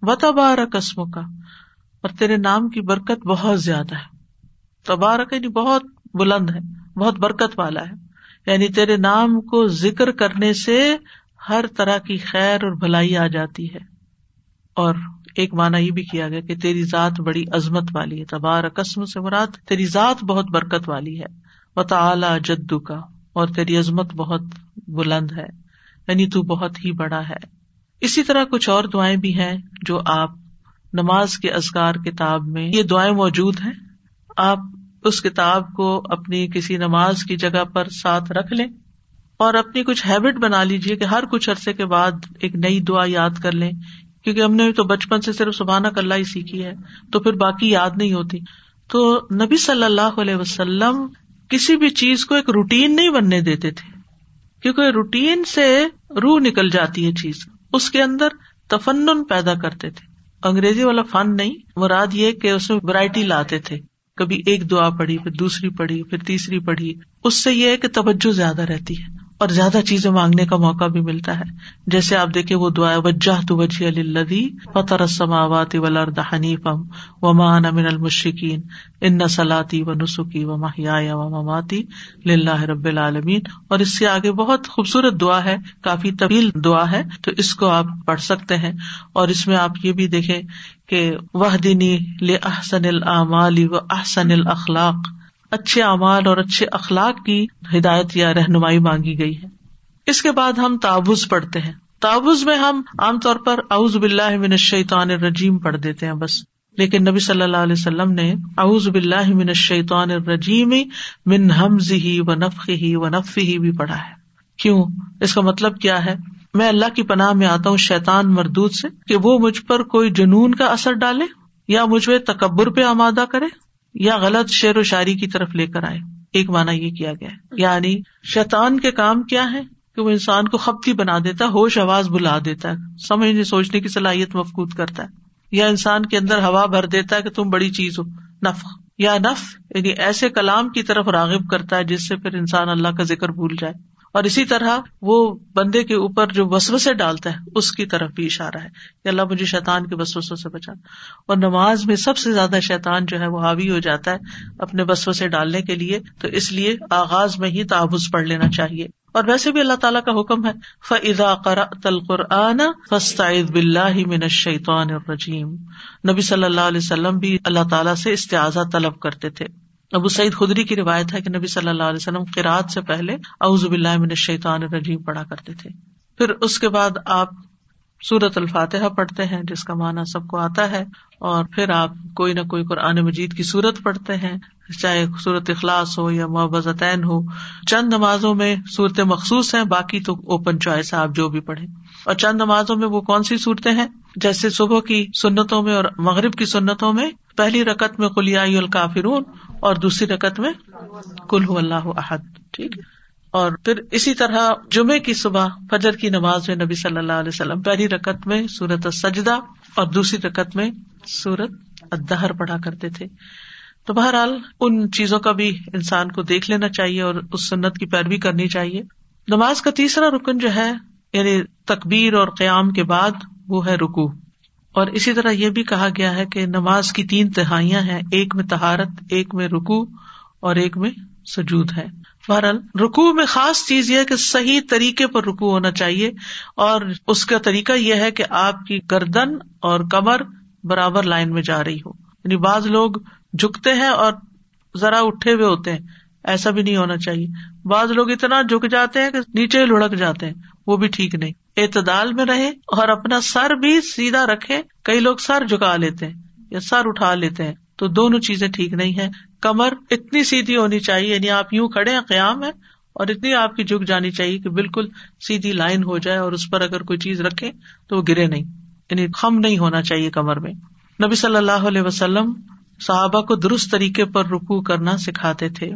S1: و تبار قسم کا اور تیرے نام کی برکت بہت زیادہ ہے۔ تبارک یعنی بہت بلند ہے، بہت برکت والا ہے۔ یعنی تیرے نام کو ذکر کرنے سے ہر طرح کی خیر اور بھلائی آ جاتی ہے۔ اور ایک مانا یہ بھی کیا گیا کہ تیری ذات بڑی عظمت والی ہے۔ تبار قسم سے مراد تیری ذات بہت برکت والی ہے۔ و تعلی جدو کا اور تیری عظمت بہت بلند ہے۔ یعنی تو بہت ہی بڑا ہے۔ اسی طرح کچھ اور دعائیں بھی ہیں جو آپ نماز کے ازگار کتاب میں یہ دعائیں موجود ہیں۔ آپ اس کتاب کو اپنی کسی نماز کی جگہ پر ساتھ رکھ لیں اور اپنی کچھ ہیبٹ بنا لیجیے کہ ہر کچھ عرصے کے بعد ایک نئی دعا یاد کر لیں، کیونکہ ہم نے تو بچپن سے صرف سبحانہ کلّہ ہی سیکھی ہے، تو پھر باقی یاد نہیں ہوتی۔ تو نبی صلی اللہ علیہ وسلم کسی بھی چیز کو ایک روٹین نہیں بننے دیتے تھے، کیونکہ روٹین سے روح نکل جاتی ہے چیز۔ اس کے اندر تفن پیدا کرتے تھے۔ انگریزی والا فن نہیں، مراد یہ کہ اس میں ورائٹی لاتے تھے۔ کبھی ایک دعا پڑھی، پھر دوسری پڑھی، پھر تیسری پڑھی، اس سے یہ ہے کہ توجہ زیادہ رہتی ہے اور زیادہ چیزیں مانگنے کا موقع بھی ملتا ہے۔ جیسے آپ دیکھیں وہ دعا وجہ تو وجہ الدی فطر السماوات والارض حنیفا وما انا من المشرکین، ان صلاتی و نسخی و محیای و مماتی للہ رب العالمین۔ اور اس سے آگے بہت خوبصورت دعا ہے، کافی طویل دعا ہے، تو اس کو آپ پڑھ سکتے ہیں۔ اور اس میں آپ یہ بھی دیکھیں کہ وہ دینی لحسن العمال و احسن الاخلاق اچھے اعمال اور اچھے اخلاق کی ہدایت یا رہنمائی مانگی گئی ہے۔ اس کے بعد ہم تابوز پڑھتے ہیں۔ تابوز میں ہم عام طور پر اعوذ باللہ من الشیطان الرجیم پڑھ دیتے ہیں بس۔ لیکن نبی صلی اللہ علیہ وسلم نے اعوذ باللہ من الشیطان الرجیم من حمزہ و نفخہ و بھی پڑھا ہے۔ کیوں؟ اس کا مطلب کیا ہے؟ میں اللہ کی پناہ میں آتا ہوں شیطان مردود سے کہ وہ مجھ پر کوئی جنون کا اثر ڈالے یا مجھ پہ تکبر پہ آمادہ کرے یا غلط شعر و شاعری کی طرف لے کر آئے۔ ایک مانا یہ کیا گیا یعنی شیطان کے کام کیا ہے؟ کہ وہ انسان کو خپتی بنا دیتا ہے، ہوش آواز بلا دیتا ہے، سمجھنے، سوچنے کی صلاحیت مفقود کرتا ہے۔ یا انسان کے اندر ہوا بھر دیتا ہے کہ تم بڑی چیز ہو نف یا نف یعنی ایسے کلام کی طرف راغب کرتا ہے جس سے پھر انسان اللہ کا ذکر بھول جائے۔ اور اسی طرح وہ بندے کے اوپر جو وسو سے ڈالتا ہے، اس کی طرف بھی اشارہ ہے کہ اللہ مجھے شیطان کے وسوسوں سے بچا۔ اور نماز میں سب سے زیادہ شیطان جو ہے وہ حاوی ہو جاتا ہے اپنے وسو سے ڈالنے کے لیے۔ تو اس لیے آغاز میں ہی تعبض پڑھ لینا چاہیے۔ اور ویسے بھی اللہ تعالیٰ کا حکم ہے فضا قرآن فسطد بلّہ من شیطان الرجیم نبی صلی اللہ علیہ وسلم بھی اللہ تعالیٰ سے استعاذہ طلب کرتے تھے۔ ابو سعید خدری کی روایت ہے کہ نبی صلی اللہ علیہ وسلم قرآد سے پہلے اعوذ باللہ من الشیطان الرجیم پڑھا کرتے تھے۔ پھر اس کے بعد آپ سورت الفاتحہ پڑھتے ہیں، جس کا معنی سب کو آتا ہے، اور پھر آپ کوئی نہ کوئی قرآن مجید کی صورت پڑھتے ہیں، چاہے صورت اخلاص ہو یا محبتین ہو۔ چند نمازوں میں صورت مخصوص ہیں، باقی تو اوپن چوائس ہے، آپ جو بھی پڑھیں۔ اور چند نمازوں میں وہ کون سی صورتیں ہیں؟ جیسے صبح کی سنتوں میں اور مغرب کی سنتوں میں پہلی رقط میں کلیائی الکافرون اور دوسری رقط میں کل اللہ احد، ٹھیک؟ ہے اور پھر اسی طرح جمعے کی صبح فجر کی نماز میں نبی صلی اللہ علیہ وسلم پہلی رقط میں سورت سجدہ اور دوسری رقط میں سورت ادہر پڑھا کرتے تھے۔ تو بہرحال ان چیزوں کا بھی انسان کو دیکھ لینا چاہیے اور اس سنت کی پیروی کرنی چاہیے۔ نماز کا تیسرا رکن جو ہے یعنی تقبیر اور قیام کے بعد وہ ہے رکو اور اسی طرح یہ بھی کہا گیا ہے کہ نماز کی تین تہائیاں ہیں، ایک میں تہارت، ایک میں رکو اور ایک میں سجود ہے۔ بہرحال رکو میں خاص چیز یہ ہے کہ صحیح طریقے پر رکو ہونا چاہیے اور اس کا طریقہ یہ ہے کہ آپ کی گردن اور کمر برابر لائن میں جا رہی ہو۔ یعنی بعض لوگ جھکتے ہیں اور ذرا اٹھے ہوئے ہوتے ہیں، ایسا بھی نہیں ہونا چاہیے۔ بعض لوگ اتنا جھک جاتے ہیں کہ نیچے لڑک جاتے ہیں۔ وہ بھی ٹھیک نہیں۔ اعتدال میں رہے اور اپنا سر بھی سیدھا رکھے۔ کئی لوگ سر جھکا لیتے ہیں یا سر اٹھا لیتے ہیں۔ تو دونوں چیزیں ٹھیک نہیں ہے کمر اتنی سیدھی ہونی چاہیے یعنی آپ یوں کھڑے ہیں، قیام ہے اور اتنی آپ کی جھک جانی چاہیے کہ بالکل سیدھی لائن ہو جائے اور اس پر اگر کوئی چیز رکھے تو وہ گرے نہیں۔ یعنی خم نہیں ہونا چاہیے کمر میں۔ نبی صلی اللہ علیہ وسلم صحابہ کو درست طریقے پر رکو کرنا سکھاتے تھے۔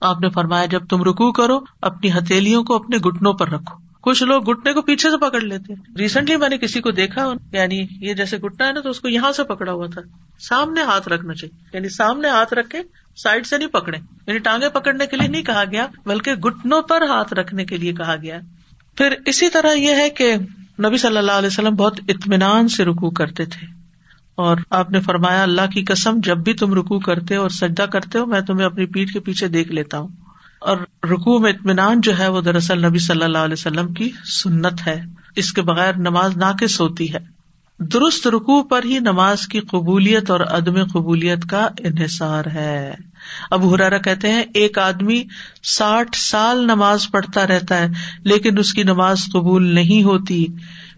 S1: آپ نے فرمایا، جب تم رکو کرو، اپنی ہتھیلیوں کو اپنے گٹنوں پر رکھو۔ کچھ لوگ گٹنے کو پیچھے سے پکڑ لیتے ریسنٹلی میں نے کسی کو دیکھا یعنی یہ جیسے گٹنا ہے نا، تو اس کو یہاں سے پکڑا ہوا تھا۔ سامنے ہاتھ رکھنا چاہیے۔ یعنی سامنے ہاتھ رکھے سائڈ سے نہیں پکڑے۔ یعنی ٹانگے پکڑنے کے لیے نہیں کہا گیا، بلکہ گٹنوں پر ہاتھ رکھنے کے لیے کہا گیا۔ پھر اسی طرح یہ ہے کہ نبی صلی اللہ علیہ وسلم بہت اطمینان سے رکو کرتے تھے۔ اور آپ نے فرمایا، اللہ کی قسم، جب بھی تم رکو کرتے ہو اور سجدہ کرتے ہو، میں تمہیں اپنی پیٹ کے پیچھے دیکھ لیتا ہوں۔ اور رکو میں اطمینان جو ہے وہ دراصل نبی صلی اللہ علیہ وسلم کی سنت ہے۔ اس کے بغیر نماز ناقص ہوتی ہے۔ درست رکو پر ہی نماز کی قبولیت اور عدم قبولیت کا انحصار ہے۔ اب ہرارا کہتے ہیں، ایک آدمی ساٹھ سال نماز پڑھتا رہتا ہے، لیکن اس کی نماز قبول نہیں ہوتی۔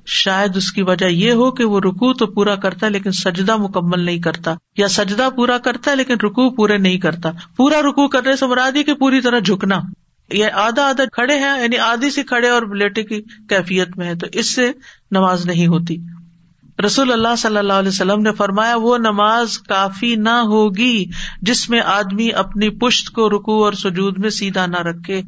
S1: شاید اس کی وجہ یہ ہو کہ وہ رکو تو پورا کرتا ہے لیکن سجدہ مکمل نہیں کرتا، یا سجدہ پورا کرتا ہے لیکن رکو پورے نہیں کرتا۔ پورا رکو کرنے سے مرادی کہ پوری طرح جھکنا۔ یہ آدھا آدھا کھڑے ہیں یعنی آدھی سے کھڑے اور لیٹے کی کیفیت میں ہے تو اس سے نماز نہیں ہوتی۔ رسول اللہ صلی اللہ علیہ وسلم نے فرمایا، وہ نماز کافی نہ ہوگی جس میں آدمی اپنی پشت کو رکو اور سجود میں سیدھا نہ رکھے۔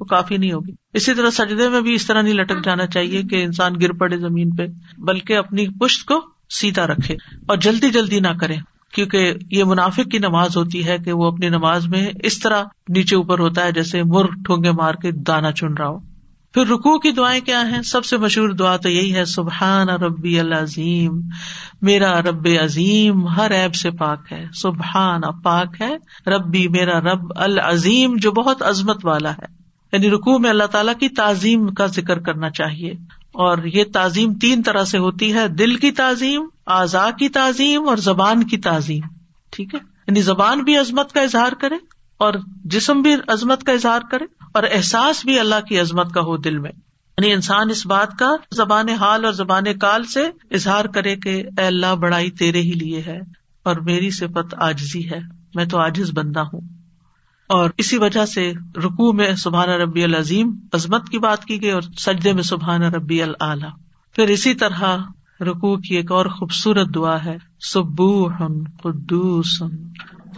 S1: وہ کافی نہیں ہوگی۔ اسی طرح سجدے میں بھی اس طرح نہیں لٹک جانا چاہیے کہ انسان گر پڑے زمین پہ، بلکہ اپنی پشت کو سیدھا رکھے اور جلدی جلدی نہ کرے، کیونکہ یہ منافق کی نماز ہوتی ہے کہ وہ اپنی نماز میں اس طرح نیچے اوپر ہوتا ہے جیسے مر ٹھونگے مار کے دانا چن رہا ہو۔ پھر رکو کی دعائیں کیا ہیں؟ سب سے مشہور دعا تو یہی ہے، سبحان ربی العظیم، میرا رب عظیم ہر ایب سے پاک ہے۔ سبحان پاک ہے، ربی میرا رب العظیم جو بہت عظمت والا ہے۔ یعنی رکو میں اللہ تعالیٰ کی تعظیم کا ذکر کرنا چاہیے۔ اور یہ تعظیم تین طرح سے ہوتی ہے، دل کی تعظیم، اعضاء کی تعظیم اور زبان کی تعظیم۔ ٹھیک ہے؟ یعنی زبان بھی عظمت کا اظہار کرے اور جسم بھی عظمت کا اظہار کرے اور احساس بھی اللہ کی عظمت کا ہو دل میں۔ یعنی انسان اس بات کا زبان حال اور زبان کال سے اظہار کرے کہ اے اللہ بڑائی تیرے ہی لیے ہے اور میری صفت آجزی ہے، میں تو آجز بندہ ہوں۔ اور اسی وجہ سے رکو میں سبحان ربی العظیم عظمت کی بات کی گئی اور سجدے میں سبحان ربی العلیٰ پھر اسی طرح رکو کی ایک اور خوبصورت دعا ہے سبو قدوس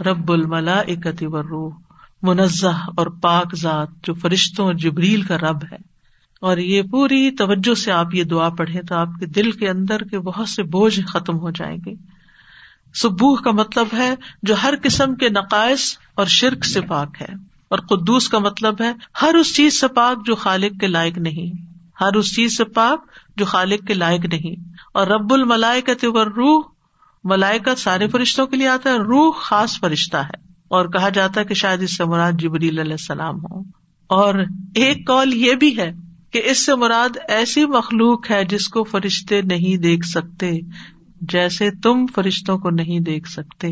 S1: رب الملا اکتی روح منزہ اور پاک ذات جو فرشتوں اور جبریل کا رب ہے۔ اور یہ پوری توجہ سے آپ یہ دعا پڑھے تو آپ کے دل کے اندر کے بہت سے بوجھ ختم ہو جائیں گے۔ سبوح کا مطلب ہے جو ہر قسم کے نقائص اور شرک سے پاک ہے، اور قدوس کا مطلب ہے ہر اس چیز سے پاک جو خالق کے لائق نہیں۔ ہر اس چیز سے پاک جو خالق کے لائق نہیں۔ اور رب الملائے کا روح ملائکت سارے فرشتوں کے لیے آتا ہے، روح خاص فرشتہ ہے۔ اور کہا جاتا ہے کہ شاید اس سے مراد جبریل علیہ السلام ہو اور ایک کال یہ بھی ہے کہ اس سے مراد ایسی مخلوق ہے جس کو فرشتے نہیں دیکھ سکتے۔ جیسے تم فرشتوں کو نہیں دیکھ سکتے۔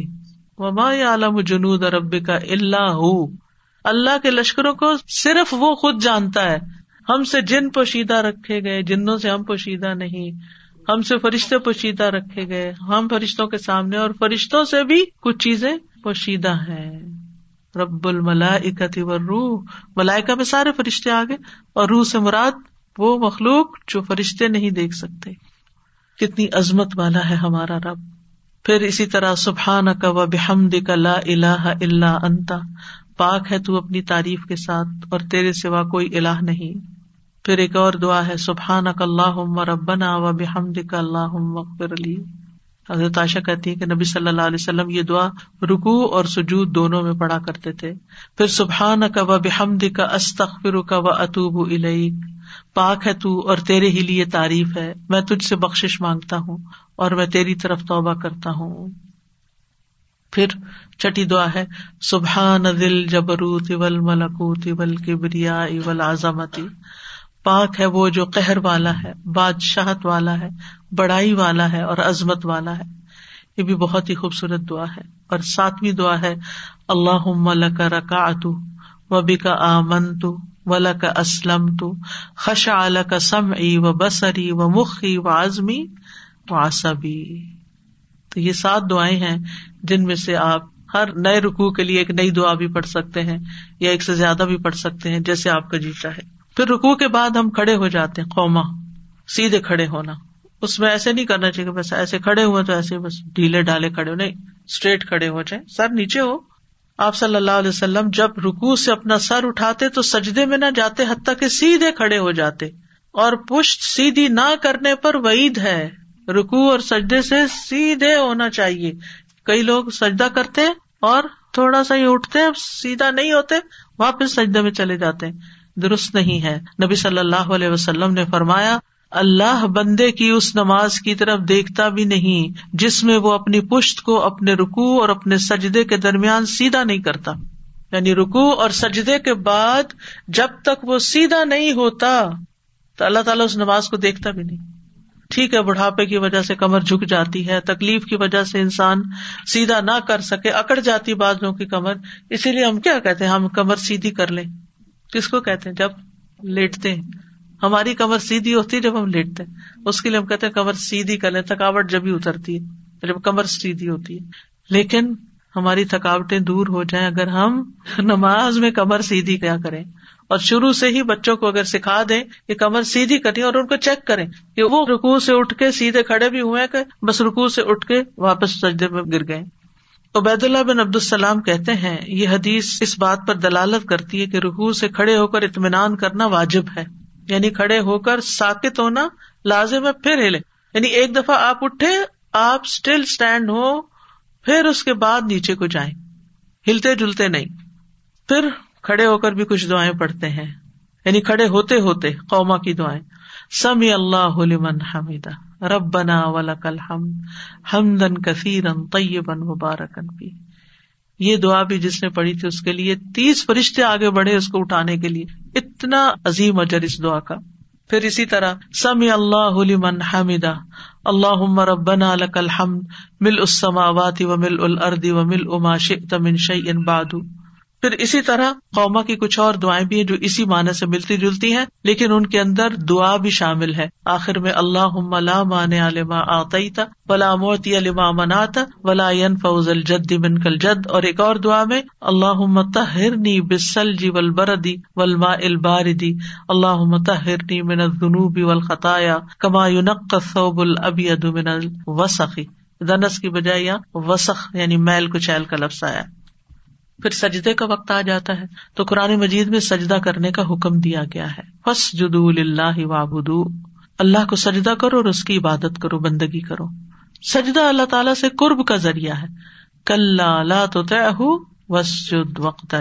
S1: وما عالم جنود رب کا اللہ ہو اللہ کے لشکروں کو صرف وہ خود جانتا ہے۔ ہم سے جن پوشیدہ رکھے گئے، جنوں سے ہم پوشیدہ نہیں۔ ہم سے فرشتے پوشیدہ رکھے گئے۔ ہم فرشتوں کے سامنے اور فرشتوں سے بھی کچھ چیزیں پوشیدہ ہیں۔ رب الملا اکتی و روح ملائکا میں سارے فرشتے آگے اور روح سے مراد وہ مخلوق جو فرشتے نہیں دیکھ سکتے۔ کتنی عظمت والا ہے ہمارا رب۔ پھر اسی طرح سبحان کا و بحمد کا لا الہ الا انتا پاک ہے تو اپنی تعریف کے ساتھ اور تیرے سوا کوئی الہ نہیں۔ پھر ایک اور دعا ہے سبحان کا اللہ ربنا و بحمد کا اللہ علی حضرت عائشہ کہتی ہے کہ نبی صلی اللہ علیہ وسلم یہ دعا رکو اور سجود دونوں میں پڑھا کرتے تھے۔ پھر سبحان کا و بحمد کا استخر کا و اطوب الیک۔ پاک ہے تو اور تیرے ہی لیے تعریف ہے، میں تجھ سے بخش مانگتا ہوں اور میں تیری طرف توبہ کرتا ہوں۔ پھر چھٹی دعا ہے، سبحان دل جبروت اول ملکوت اول کبریا اول آزمتی پاک ہے وہ جو قہر والا ہے، بادشاہت والا ہے، بڑائی والا ہے اور عظمت والا ہے۔ یہ بھی بہت ہی خوبصورت دعا ہے۔ اور ساتویں دعا ہے اللہ کا رکا اتو وبی کا آمن تو ولا کا اسلم تو خشا اعلی کا سم ای و بسری و مخی و آزمی و آسبی تو یہ سات دعائیں ہیں جن میں سے آپ ہر نئے رکو کے لیے ایک نئی دعا بھی پڑھ سکتے ہیں یا ایک سے زیادہ بھی پڑھ سکتے ہیں جیسے آپ کا جی چاہے۔ پھر رکو کے بعد ہم کھڑے ہو جاتے ہیں قوما سیدھے کھڑے ہونا۔ اس میں ایسے نہیں کرنا چاہیے بس ایسے کھڑے ہوئے تو ایسے بس ڈھیلے ڈالے کھڑے ہو، نہیں اسٹریٹ کھڑے ہو جائیں، سر نیچے ہو آپ صلی اللہ علیہ وسلم جب رکو سے اپنا سر اٹھاتے تو سجدے میں نہ جاتے، حتیٰ کہ سیدھے کھڑے ہو جاتے۔ اور پشت سیدھی نہ کرنے پر وعید ہے۔ رکو اور سجدے سے سیدھے ہونا چاہیے۔ کئی لوگ سجدہ کرتے اور تھوڑا سا ہی اٹھتے سیدھا نہیں ہوتے، واپس سجدے میں چلے جاتے درست نہیں ہے۔ نبی صلی اللہ علیہ وسلم نے فرمایا اللہ بندے کی اس نماز کی طرف دیکھتا بھی نہیں، جس میں وہ اپنی پشت کو اپنے رکو اور اپنے سجدے کے درمیان سیدھا نہیں کرتا۔ یعنی رکو اور سجدے کے بعد جب تک وہ سیدھا نہیں ہوتا، تو اللہ تعالیٰ اس نماز کو دیکھتا بھی نہیں۔ ٹھیک ہے، بڑھاپے کی وجہ سے کمر جھک جاتی ہے، تکلیف کی وجہ سے انسان سیدھا نہ کر سکے، اکڑ جاتی بعض لوگوں کی کمر۔ اسی لیے ہم کیا کہتے ہیں؟ ہم کمر سیدھی کر لیں۔ کس کو کہتے ہیں؟ جب لیٹتے ہیں۔ ہماری کمر سیدھی ہوتی ہے جب ہم لیٹتے ہیں۔ اس کے لیے ہم کہتے ہیں کمر سیدھی کر لیں، تھکاوٹ جب ہی اترتی ہے، جب کمر سیدھی ہوتی ہے۔ لیکن ہماری تھکاوٹیں دور ہو جائیں اگر ہم نماز میں کمر سیدھی کیا کریں۔ اور شروع سے ہی بچوں کو اگر سکھا دیں کہ کمر سیدھی کریں اور ان کو چیک کریں کہ وہ رکو سے اٹھ کے سیدھے کھڑے بھی ہوئے کہ بس رکو سے اٹھ کے واپس سجدے میں گر گئے۔ عبید اللہ بن عبد السلام کہتے ہیں، یہ حدیث اس بات پر دلالت کرتی ہے کہ رکو سے کھڑے ہو کر اطمینان کرنا واجب ہے۔ یعنی کھڑے ہو کر ساکت ہونا لازم ہے، پھر ہلے یعنی ایک دفعہ آپ اٹھے، آپ اسٹل اسٹینڈ ہو، پھر اس کے بعد نیچے کو جائیں۔ ہلتے جلتے نہیں۔ پھر کھڑے ہو کر بھی کچھ دعائیں پڑھتے ہیں۔ یعنی کھڑے ہوتے ہوتے قوما کی دعائیں۔ سمی اللہ حمیدا رب بنا ہمدن کثیرن طیبن مبارکن بھی یہ دعا بھی جس نے پڑھی تھی اس کے لیے، تیس فرشتے آگے بڑھے اس کو اٹھانے کے لیے۔ اتنا عظیم اجر اس دعا کا۔ پھر اسی طرح سمی اللہ من حمیدا اللہ ربنا لك الحمد۔ مل السماوات و مل الردی و مل اما شئت من شيء بعد۔ پھر اسی طرح قوما کی کچھ اور دعائیں بھی ہیں جو اسی معنی سے ملتی جلتی ہیں، لیکن ان کے اندر دعا بھی شامل ہے۔ آخر میں اللہ لا مان علما آتا ولا موتی علما مناتا ولا فوز الجد من کل جد اور ایک اور دعا میں اللہ تہرنی بسل جی ول بردی ولما الباردی اللہ تہرنی من الذنوب والخطایا کما یونق ثوب الابید من الوسخی دنس کی بجائے وسخ یعنی میل کچیل کا لفظ آیا۔ پھر سجدے کا وقت آ جاتا ہے۔ تو قرآن مجید میں سجدہ کرنے کا حکم دیا گیا ہے۔ فس جدو اللہ وابدو اللہ کو سجدہ کرو اور اس کی عبادت کرو، بندگی کرو۔ سجدہ اللہ تعالیٰ سے قرب کا ذریعہ ہے۔ کل تو طے وسجد وقت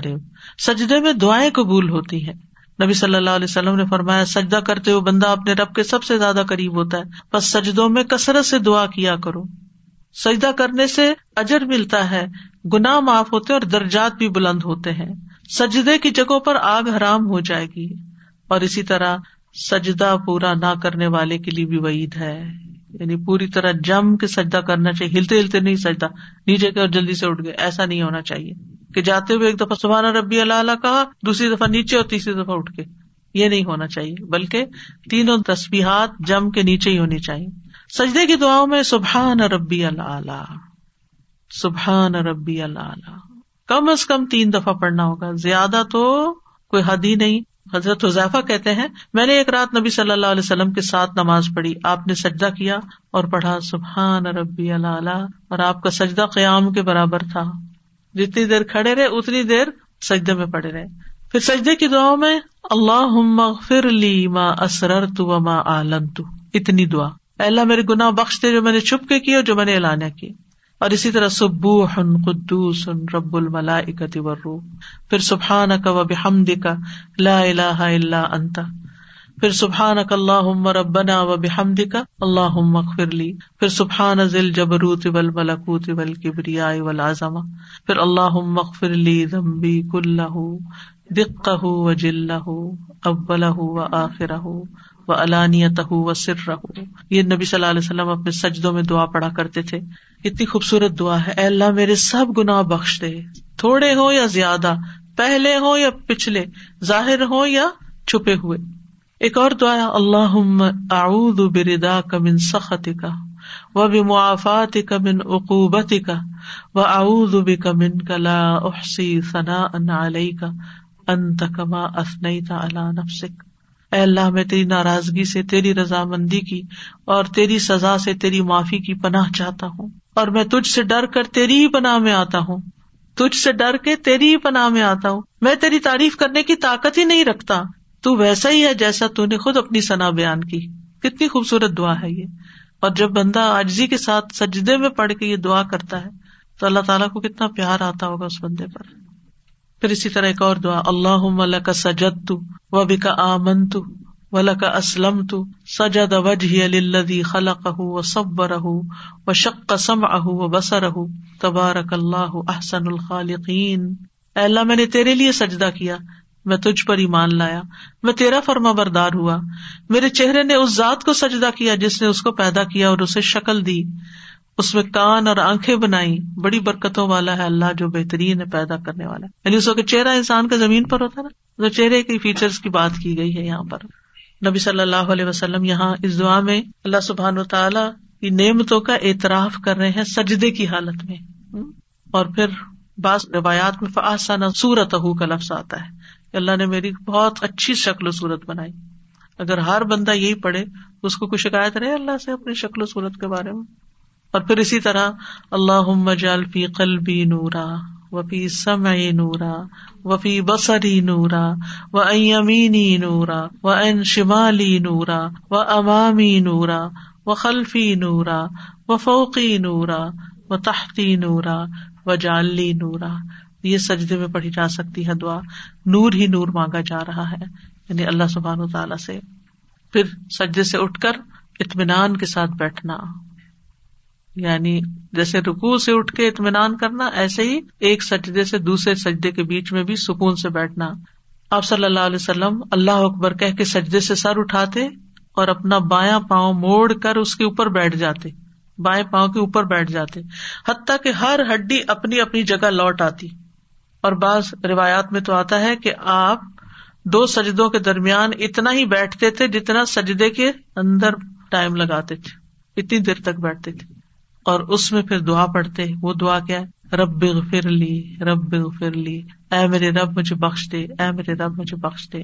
S1: سجدے میں دعائیں قبول ہوتی ہیں۔ نبی صلی اللہ علیہ وسلم نے فرمایا، سجدہ کرتے ہوئے بندہ اپنے رب کے سب سے زیادہ قریب ہوتا ہے۔ بس سجدوں میں کثرت سے دعا کیا کرو۔ سجدہ کرنے سے اجر ملتا ہے۔ گنا معاف ہوتے اور درجات بھی بلند ہوتے ہیں۔ سجدے کی جگہوں پر آگ حرام ہو جائے گی۔ اور اسی طرح سجدہ پورا نہ کرنے والے کے لیے بھی وعید ہے۔ یعنی پوری طرح جم کے سجدہ کرنا چاہیے۔ ہلتے ہلتے نہیں سجدہ۔ نیچے کے اور جلدی سے اٹھ گئے۔ ایسا نہیں ہونا چاہیے۔ کہ جاتے ہوئے ایک دفعہ سبحانہ ربی اللہ اللہ کہا، دوسری دفعہ نیچے اور تیسری دفعہ اٹھ کے۔ یہ نہیں ہونا چاہیے۔ بلکہ تینوں تصویرات جم کے نیچے ہی ہونی چاہیے۔ سجدے کی دعاؤں میں سبحان ربی اللہ۔ سبحان ربی اللہ کم از کم تین دفعہ پڑھنا ہوگا۔ زیادہ تو کوئی حد ہی نہیں۔ حضرت حضیفہ کہتے ہیں، میں نے ایک رات نبی صلی اللہ علیہ وسلم کے ساتھ نماز پڑھی۔ آپ نے سجدہ کیا اور پڑھا، سبحان ربی اللہ اور آپ کا سجدہ قیام کے برابر تھا۔ جتنی دیر کھڑے رہے، اتنی دیر سجدے میں پڑے رہے۔ پھر سجدے کی دعا میں اللہ فر لی ماں اسرر تو ماں عالم تو اتنی دعا۔ اللہ، میرے گناہ بخش دے جو میں نے چھپ کے کی اور جو میں نے اعلانیہ کی اور اسی طرح سبو ہن قدوس رب الملا ورو پھر سبحان کا و بحمد کا لا الہ الا انت۔ پھر سبحان کا اللہ ربنا و بحمد کا اللہ مغفر لی۔ پھر سبحان ذل جبروت ول ملکوت ول پھر اللہ مغفر لی ذنبی کلہ، دقہ و جلہ، اولہ و آخرہ۔ و علانیت و سر رہو یہ نبی صلی اللہ علیہ وسلم اپنے سجدوں میں دعا پڑا کرتے تھے۔ اتنی خوبصورت دعا ہے۔ اے اللہ، میرے سب گنا بخش دے۔ تھوڑے ہو یا زیادہ؟ پہلے ہو یا پچھلے؟ ظاہر ہو یا چھپے ہوئے؟ ایک اور دعا اللہ اعوذ بردا کا من سخت کا و بمعافات کا من عقوبت کا و اعوذ بک من کا لا احسی ثنا ان علیہ کا انت کما اثنیت علی نفسک۔ اے اللہ، میں تیری ناراضگی سے، تیری رضامندی کی اور تیری سزا سے، تیری معافی کی پناہ چاہتا ہوں اور میں تجھ سے ڈر کر تیری ہی پناہ میں آتا ہوں۔ تجھ سے ڈر کے تیری ہی پناہ میں آتا ہوں۔ میں تیری تعریف کرنے کی طاقت ہی نہیں رکھتا۔ تو ویسا ہی ہے جیسا تو نے خود اپنی سنا بیان کی۔ کتنی خوبصورت دعا ہے یہ۔ اور جب بندہ آجزی کے ساتھ سجدے میں پڑھ کے یہ دعا کرتا ہے، تو اللہ تعالیٰ کو کتنا پیار آتا ہوگا اس بندے پر۔ پھر اسی طرح ایک اور دعا اللہ کا سجد تو و کا آمن تو ولا کا اسلم تو سجد وجہ الدی خلق و سب رہ و شق سم اہ و بسر تبارک اللہ احسن الخالقین۔ اللہ، میں نے تیرے لیے سجدہ کیا، میں تجھ پر ایمان لایا، میں تیرا فرما بردار ہوا۔ میرے چہرے نے اس ذات کو سجدہ کیا جس نے اس کو پیدا کیا اور اسے شکل دی۔ اس میں کان اور آنکھیں بنائی، بڑی برکتوں والا ہے اللہ جو بہترین ہے، پیدا کرنے والا یعنی اس وقت چہرہ انسان کا زمین پر ہوتا نا تو چہرے کے فیچرس کی بات کی گئی ہے یہاں پر۔ نبی صلی اللہ علیہ وسلم یہاں اس دعا میں اللہ سبحان و تعالیٰ کی نعمتوں کا اعتراف کر رہے ہیں سجدے کی حالت میں۔ اور پھر بعض روایات میں فاسانہ سورت کا لفظ آتا ہے کہ اللہ نے میری بہت اچھی شکل و صورت بنائی۔ اگر ہر بندہ یہی پڑھے، اس کو کوئی شکایت رہے اللہ سے اپنی شکل و صورت کے بارے میں؟ اور پھر اسی طرح اللہ جالفی قلبی نورا وفی سمعی نورا وفی بسری نورا و امینی نورا و این شمالی نورا و امامی نورا و خلفی نورا و فوقی نورا و تحتی نورا و جالی نورا یہ سجدے میں پڑھی جا سکتی ہے دعا نور ہی نور مانگا جا رہا ہے یعنی اللہ سبحان و تعالی سے پھر سجدے سے اٹھ کر اطمینان کے ساتھ بیٹھنا یعنی جیسے رکو سے اٹھ کے اطمینان کرنا، ایسے ہی ایک سجدے سے دوسرے سجدے کے بیچ میں بھی سکون سے بیٹھنا۔ آپ صلی اللہ علیہ وسلم اللہ اکبر کہہ کے سجدے سے سر اٹھاتے اور اپنا بایاں پاؤں موڑ کر اس کے اوپر بیٹھ جاتے۔ بائیں پاؤں کے اوپر بیٹھ جاتے۔ حتیٰ کہ ہر ہڈی اپنی اپنی جگہ لوٹ آتی۔ اور بعض روایات میں تو آتا ہے کہ آپ دو سجدوں کے درمیان اتنا ہی بیٹھتے تھے جتنا سجدے کے اندر ٹائم لگاتے تھے۔ اتنی دیر تک بیٹھتے تھے۔ اور اس میں پھر دعا پڑھتے، وہ دعا کیا ہے؟ رب فر لی، رب فر لی۔ اے میرے رب، مجھے بخش دے۔ اے میرے رب، مجھے بخش دے۔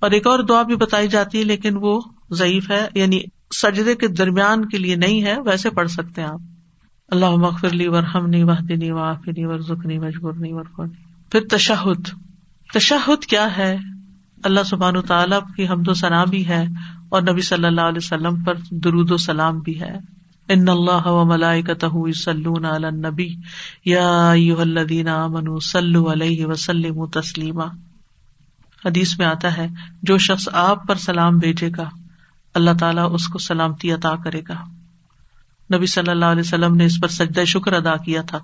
S1: اور ایک اور دعا بھی بتائی جاتی ہے، لیکن وہ ضعیف ہے یعنی سجدے کے درمیان کے لیے نہیں ہے، ویسے پڑھ سکتے ہیں آپ۔ اللہ مغفر لی ورحم نی وحدنی وافنی ور زخنی مجبور نی ورفنی پھر تشہد۔ تشہد کیا ہے؟ اللہ سبحان تعالیٰ کی حمد و ثنا بھی ہے اور نبی صلی اللہ علیہ وسلم پر درود و سلام بھی ہے۔ ان اللہ و ملائکتہ یصلون علی النبی یا ایھا الذین آمنوا صلوا علیہ وسلموا تسلیما حدیث میں آتا ہے، جو شخص آپ پر سلام بھیجے گا، اللہ تعالیٰ اس کو سلامتی عطا کرے گا۔ نبی صلی اللہ علیہ وسلم نے اس پر سجدہ شکر ادا کیا تھا۔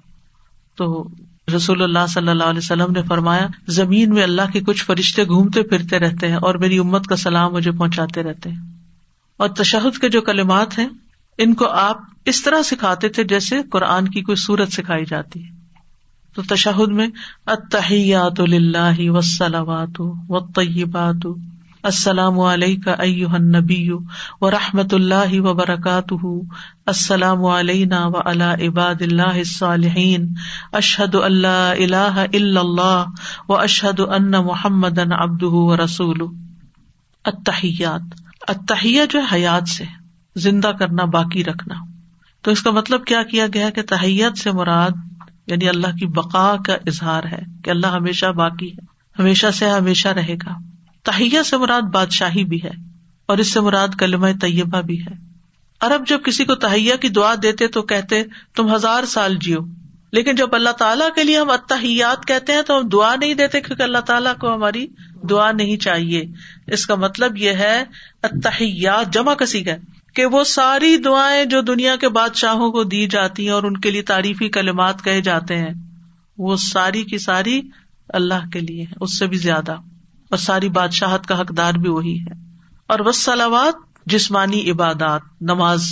S1: تو رسول اللہ صلی اللہ علیہ وسلم نے فرمایا، زمین میں اللہ کے کچھ فرشتے گھومتے پھرتے رہتے ہیں اور میری امت کا سلام مجھے پہنچاتے رہتے ہیں۔ اور تشہد کے جو کلمات ہیں ان کو آپ اس طرح سکھاتے تھے جیسے قرآن کی کوئی صورت سکھائی جاتی ہے۔ تو تشہد میں اتحیات اللہ وسلامات و طیبات السلام علیک نبی و رحمت اللہ و برکات السلام علینا و اللہ عباد اللہ صالحین اشحد اللہ اللہ اللہ و اشحد ان محمد ابد و رسول اتحیات اتحیہ جو حیات سے۔ زندہ کرنا باقی رکھنا۔ تو اس کا مطلب کیا کیا گیا کہ تحیت سے مراد یعنی اللہ کی بقا کا اظہار ہے کہ اللہ ہمیشہ باقی ہے، ہمیشہ سے ہمیشہ رہے گا۔ تہیا سے مراد بادشاہی بھی ہے اور اس سے مراد کلم طیبہ بھی ہے۔ ارب جب کسی کو تہیا کی دعا دیتے تو کہتے، تم ہزار سال جیو۔ لیکن جب اللہ تعالیٰ کے لیے ہم اتحیات کہتے ہیں تو ہم دعا نہیں دیتے کیونکہ اللہ تعالیٰ کو ہماری دعا نہیں چاہیے۔ اس کا مطلب یہ ہے اتحیات جمع کسی کا۔ کہ وہ ساری دعائیں جو دنیا کے بادشاہوں کو دی جاتی ہیں اور ان کے لیے تعریفی کلمات کہے جاتے ہیں، وہ ساری کی ساری اللہ کے لیے اس سے بھی زیادہ۔ اور ساری بادشاہت کا حقدار بھی وہی ہے۔ اور وسلامات جسمانی عبادات، نماز۔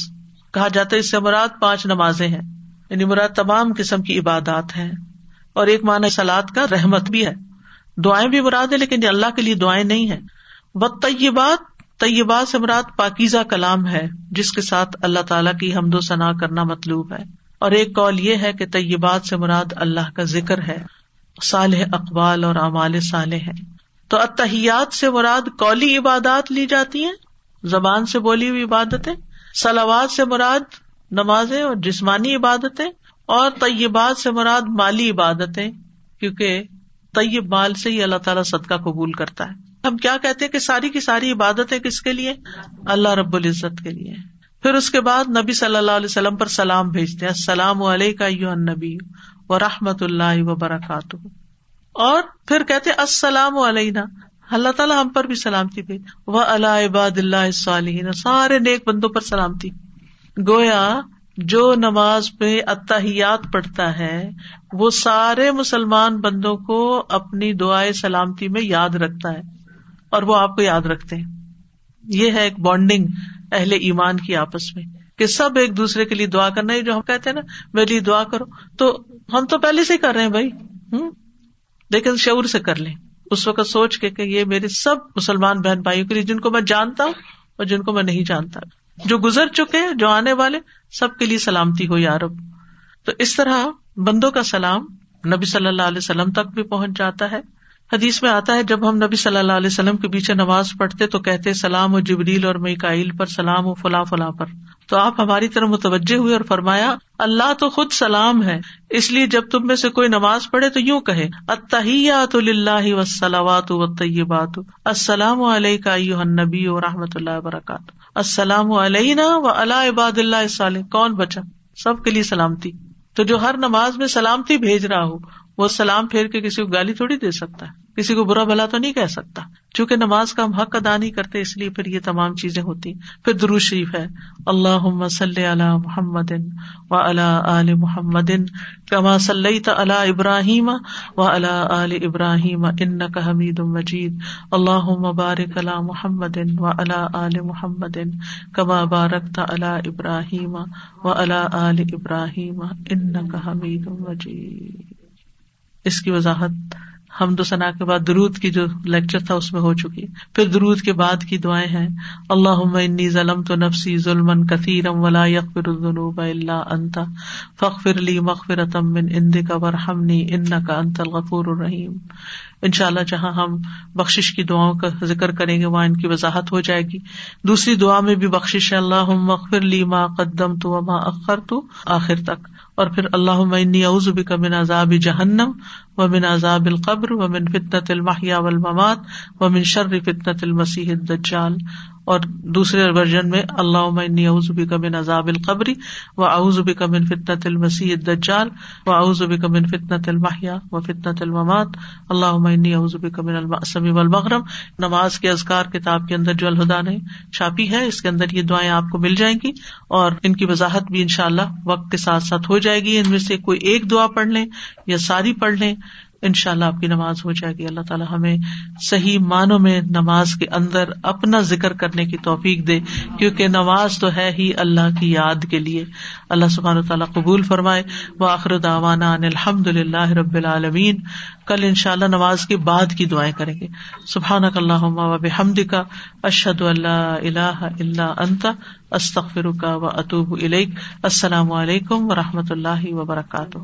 S1: کہا جاتا ہے اس سے مراد پانچ نمازیں ہیں۔ یعنی مراد تمام قسم کی عبادات ہیں۔ اور ایک معنی سلاد کا رحمت بھی ہے۔ دعائیں بھی مراد ہے لیکن اللہ کے لیے دعائیں نہیں ہے بد طیبات سے مراد پاکیزہ کلام ہے، جس کے ساتھ اللہ تعالیٰ کی حمد و ثنا کرنا مطلوب ہے۔ اور ایک کال یہ ہے کہ طیبات سے مراد اللہ کا ذکر ہے۔ صالح اقبال اور اعمال صالح ہے تو اتحیات سے مراد کولی عبادات لی جاتی ہیں، زبان سے بولی ہوئی عبادتیں سلاوات سے مراد نمازیں اور جسمانی عبادتیں، اور طیبات سے مراد مالی عبادتیں، کیونکہ طیب مال سے ہی اللہ تعالیٰ صدقہ قبول کرتا ہے۔ ہم کیا کہتے کہ ساری کی ساری عبادتیں کس کے لیے؟ اللہ رب العزت کے لیے۔ پھر اس کے بعد نبی صلی اللہ علیہ وسلم پر سلام بھیجتے ہیں۔ السلام علیہ نبی و رحمت اللہ وبرکات اور پھر کہتے السلام علیہ اللہ تعالیٰ ہم پر بھی سلامتی بھیج۔ وہ اللہ عباد اللہ صالحین سارے نیک بندوں پر سلامتی۔ گویا جو نماز میں اتحیات پڑھتا ہے، وہ سارے مسلمان بندوں کو اپنی دعائیں سلامتی میں یاد رکھتا ہے۔ اور وہ آپ کو یاد رکھتے ہیں۔ یہ ہے ایک بانڈنگ اہل ایمان کی آپس میں کہ سب ایک دوسرے کے لیے دعا کرنا ہے، جو ہم کہتے ہیں نا، میرے لیے دعا کرو۔ تو ہم تو پہلے سے ہی کر رہے ہیں بھائی۔ ہوں لیکن شعور سے کر لیں۔ اس وقت سوچ کے کہ یہ میرے سب مسلمان بہن بھائیوں کے لیے، جن کو میں جانتا ہوں اور جن کو میں نہیں جانتا۔ جو گزر چکے جو آنے والے، سب کے لیے سلامتی ہو یارب تو اس طرح بندوں کا سلام نبی صلی اللہ علیہ وسلم تک بھی پہنچ جاتا ہے۔ حدیث میں آتا ہے، جب ہم نبی صلی اللہ علیہ وسلم کے پیچھے نماز پڑھتے تو کہتے، سلام و جبریل اور میکائل پر، سلام و فلاں فلاں پر۔ تو آپ ہماری طرح متوجہ ہوئے اور فرمایا، اللہ تو خود سلام ہے، اس لیے جب تم میں سے کوئی نماز پڑھے تو یوں کہ اتحیات اللہ وسلامات و طیبات السلام علیہ نبی و رحمۃ اللہ وبرکاتہ۔ السلام علیہ و اللہ عباد اللہ کون بچا؟ سب کے لیے سلامتی۔ تو جو ہر نماز میں سلامتی بھیج رہا ہو وہ سلام پھیر کے کسی کو گالی تھوڑی دے سکتا ہے۔ کسی کو برا بلا تو نہیں کہہ سکتا۔ چونکہ نماز کا ہم حق ادا نہیں کرتے، اس لیے پھر یہ تمام چیزیں ہوتی۔ پھر درو شریف ہے۔ اللہ علی محمد و علی محمد کما صلی اللہ ابراہیم و علی ابراہیم ان کا حمید مجید۔ اللہ مبارک اللہ محمد و علی محمد کما بارک اللہ ابراہیم و علی ابراہیم ان کا حمید مجید۔ اس کی وضاحت ہم دو ثنا کے بعد درود کی جو لیکچر تھا اس میں ہو چکی۔ پھر درود کے بعد کی دعائیں ہیں۔ اللہ انی ظلم تو نفسی ظلم کثیرم ولا یقر الذنوب اللہ انتا فخر لی مغفر من اند کا ورحمنی ان کا انت الغفور الرحیم۔ ان شاء اللہ جہاں ہم بخش کی دعاؤں کا ذکر کریں گے، وہاں ان کی وضاحت ہو جائے گی۔ دوسری دعا میں بھی بخش اللہ مغفر لی ما قدم تو ما اخر تو آخر تک۔ اور پھر اللہ انی اعوذ بک من عذاب جہنم و من عذاب القبر و من فتنة المحیا والممات و من شر فتنة المسیح الدجال۔ اور دوسرے ورژن میں اللہ اعوذ بک من عذاب القبری و اعوذ بک من فتنة المسیح الدجال و اعوذ بک من فتنة و فتنة الممات اللہ اعوذ بک من المأسم والمغرم نماز کے اذکار کتاب کے اندر جو الہدا نے چھاپی ہے، اس کے اندر یہ دعائیں آپ کو مل جائیں گی اور ان کی وضاحت بھی ان شاء اللہ وقت کے ساتھ ساتھ ہو جائے گی۔ ان میں سے کوئی ایک دعا پڑھ لیں یا ساری پڑھ لیں ان شاء اللہ آپ کی نماز ہو جائے گی۔ اللہ تعالیٰ ہمیں صحیح معنوں میں نماز کے اندر اپنا ذکر کرنے کی توفیق دے، کیونکہ نماز تو ہے ہی اللہ کی یاد کے لیے۔ اللہ سبحان تعالیٰ قبول فرمائے۔ و آخر داوانا الحمد للہ رب العالمین۔ کل ان شاء اللہ نماز کے بعد کی دعائیں کریں گے۔ سبحان اللہ وب حمد کا اشد اللہ اللہ اللہ انتا استخر کا و اطوب السلام علیکم و رحمۃ اللہ وبرکاتہ۔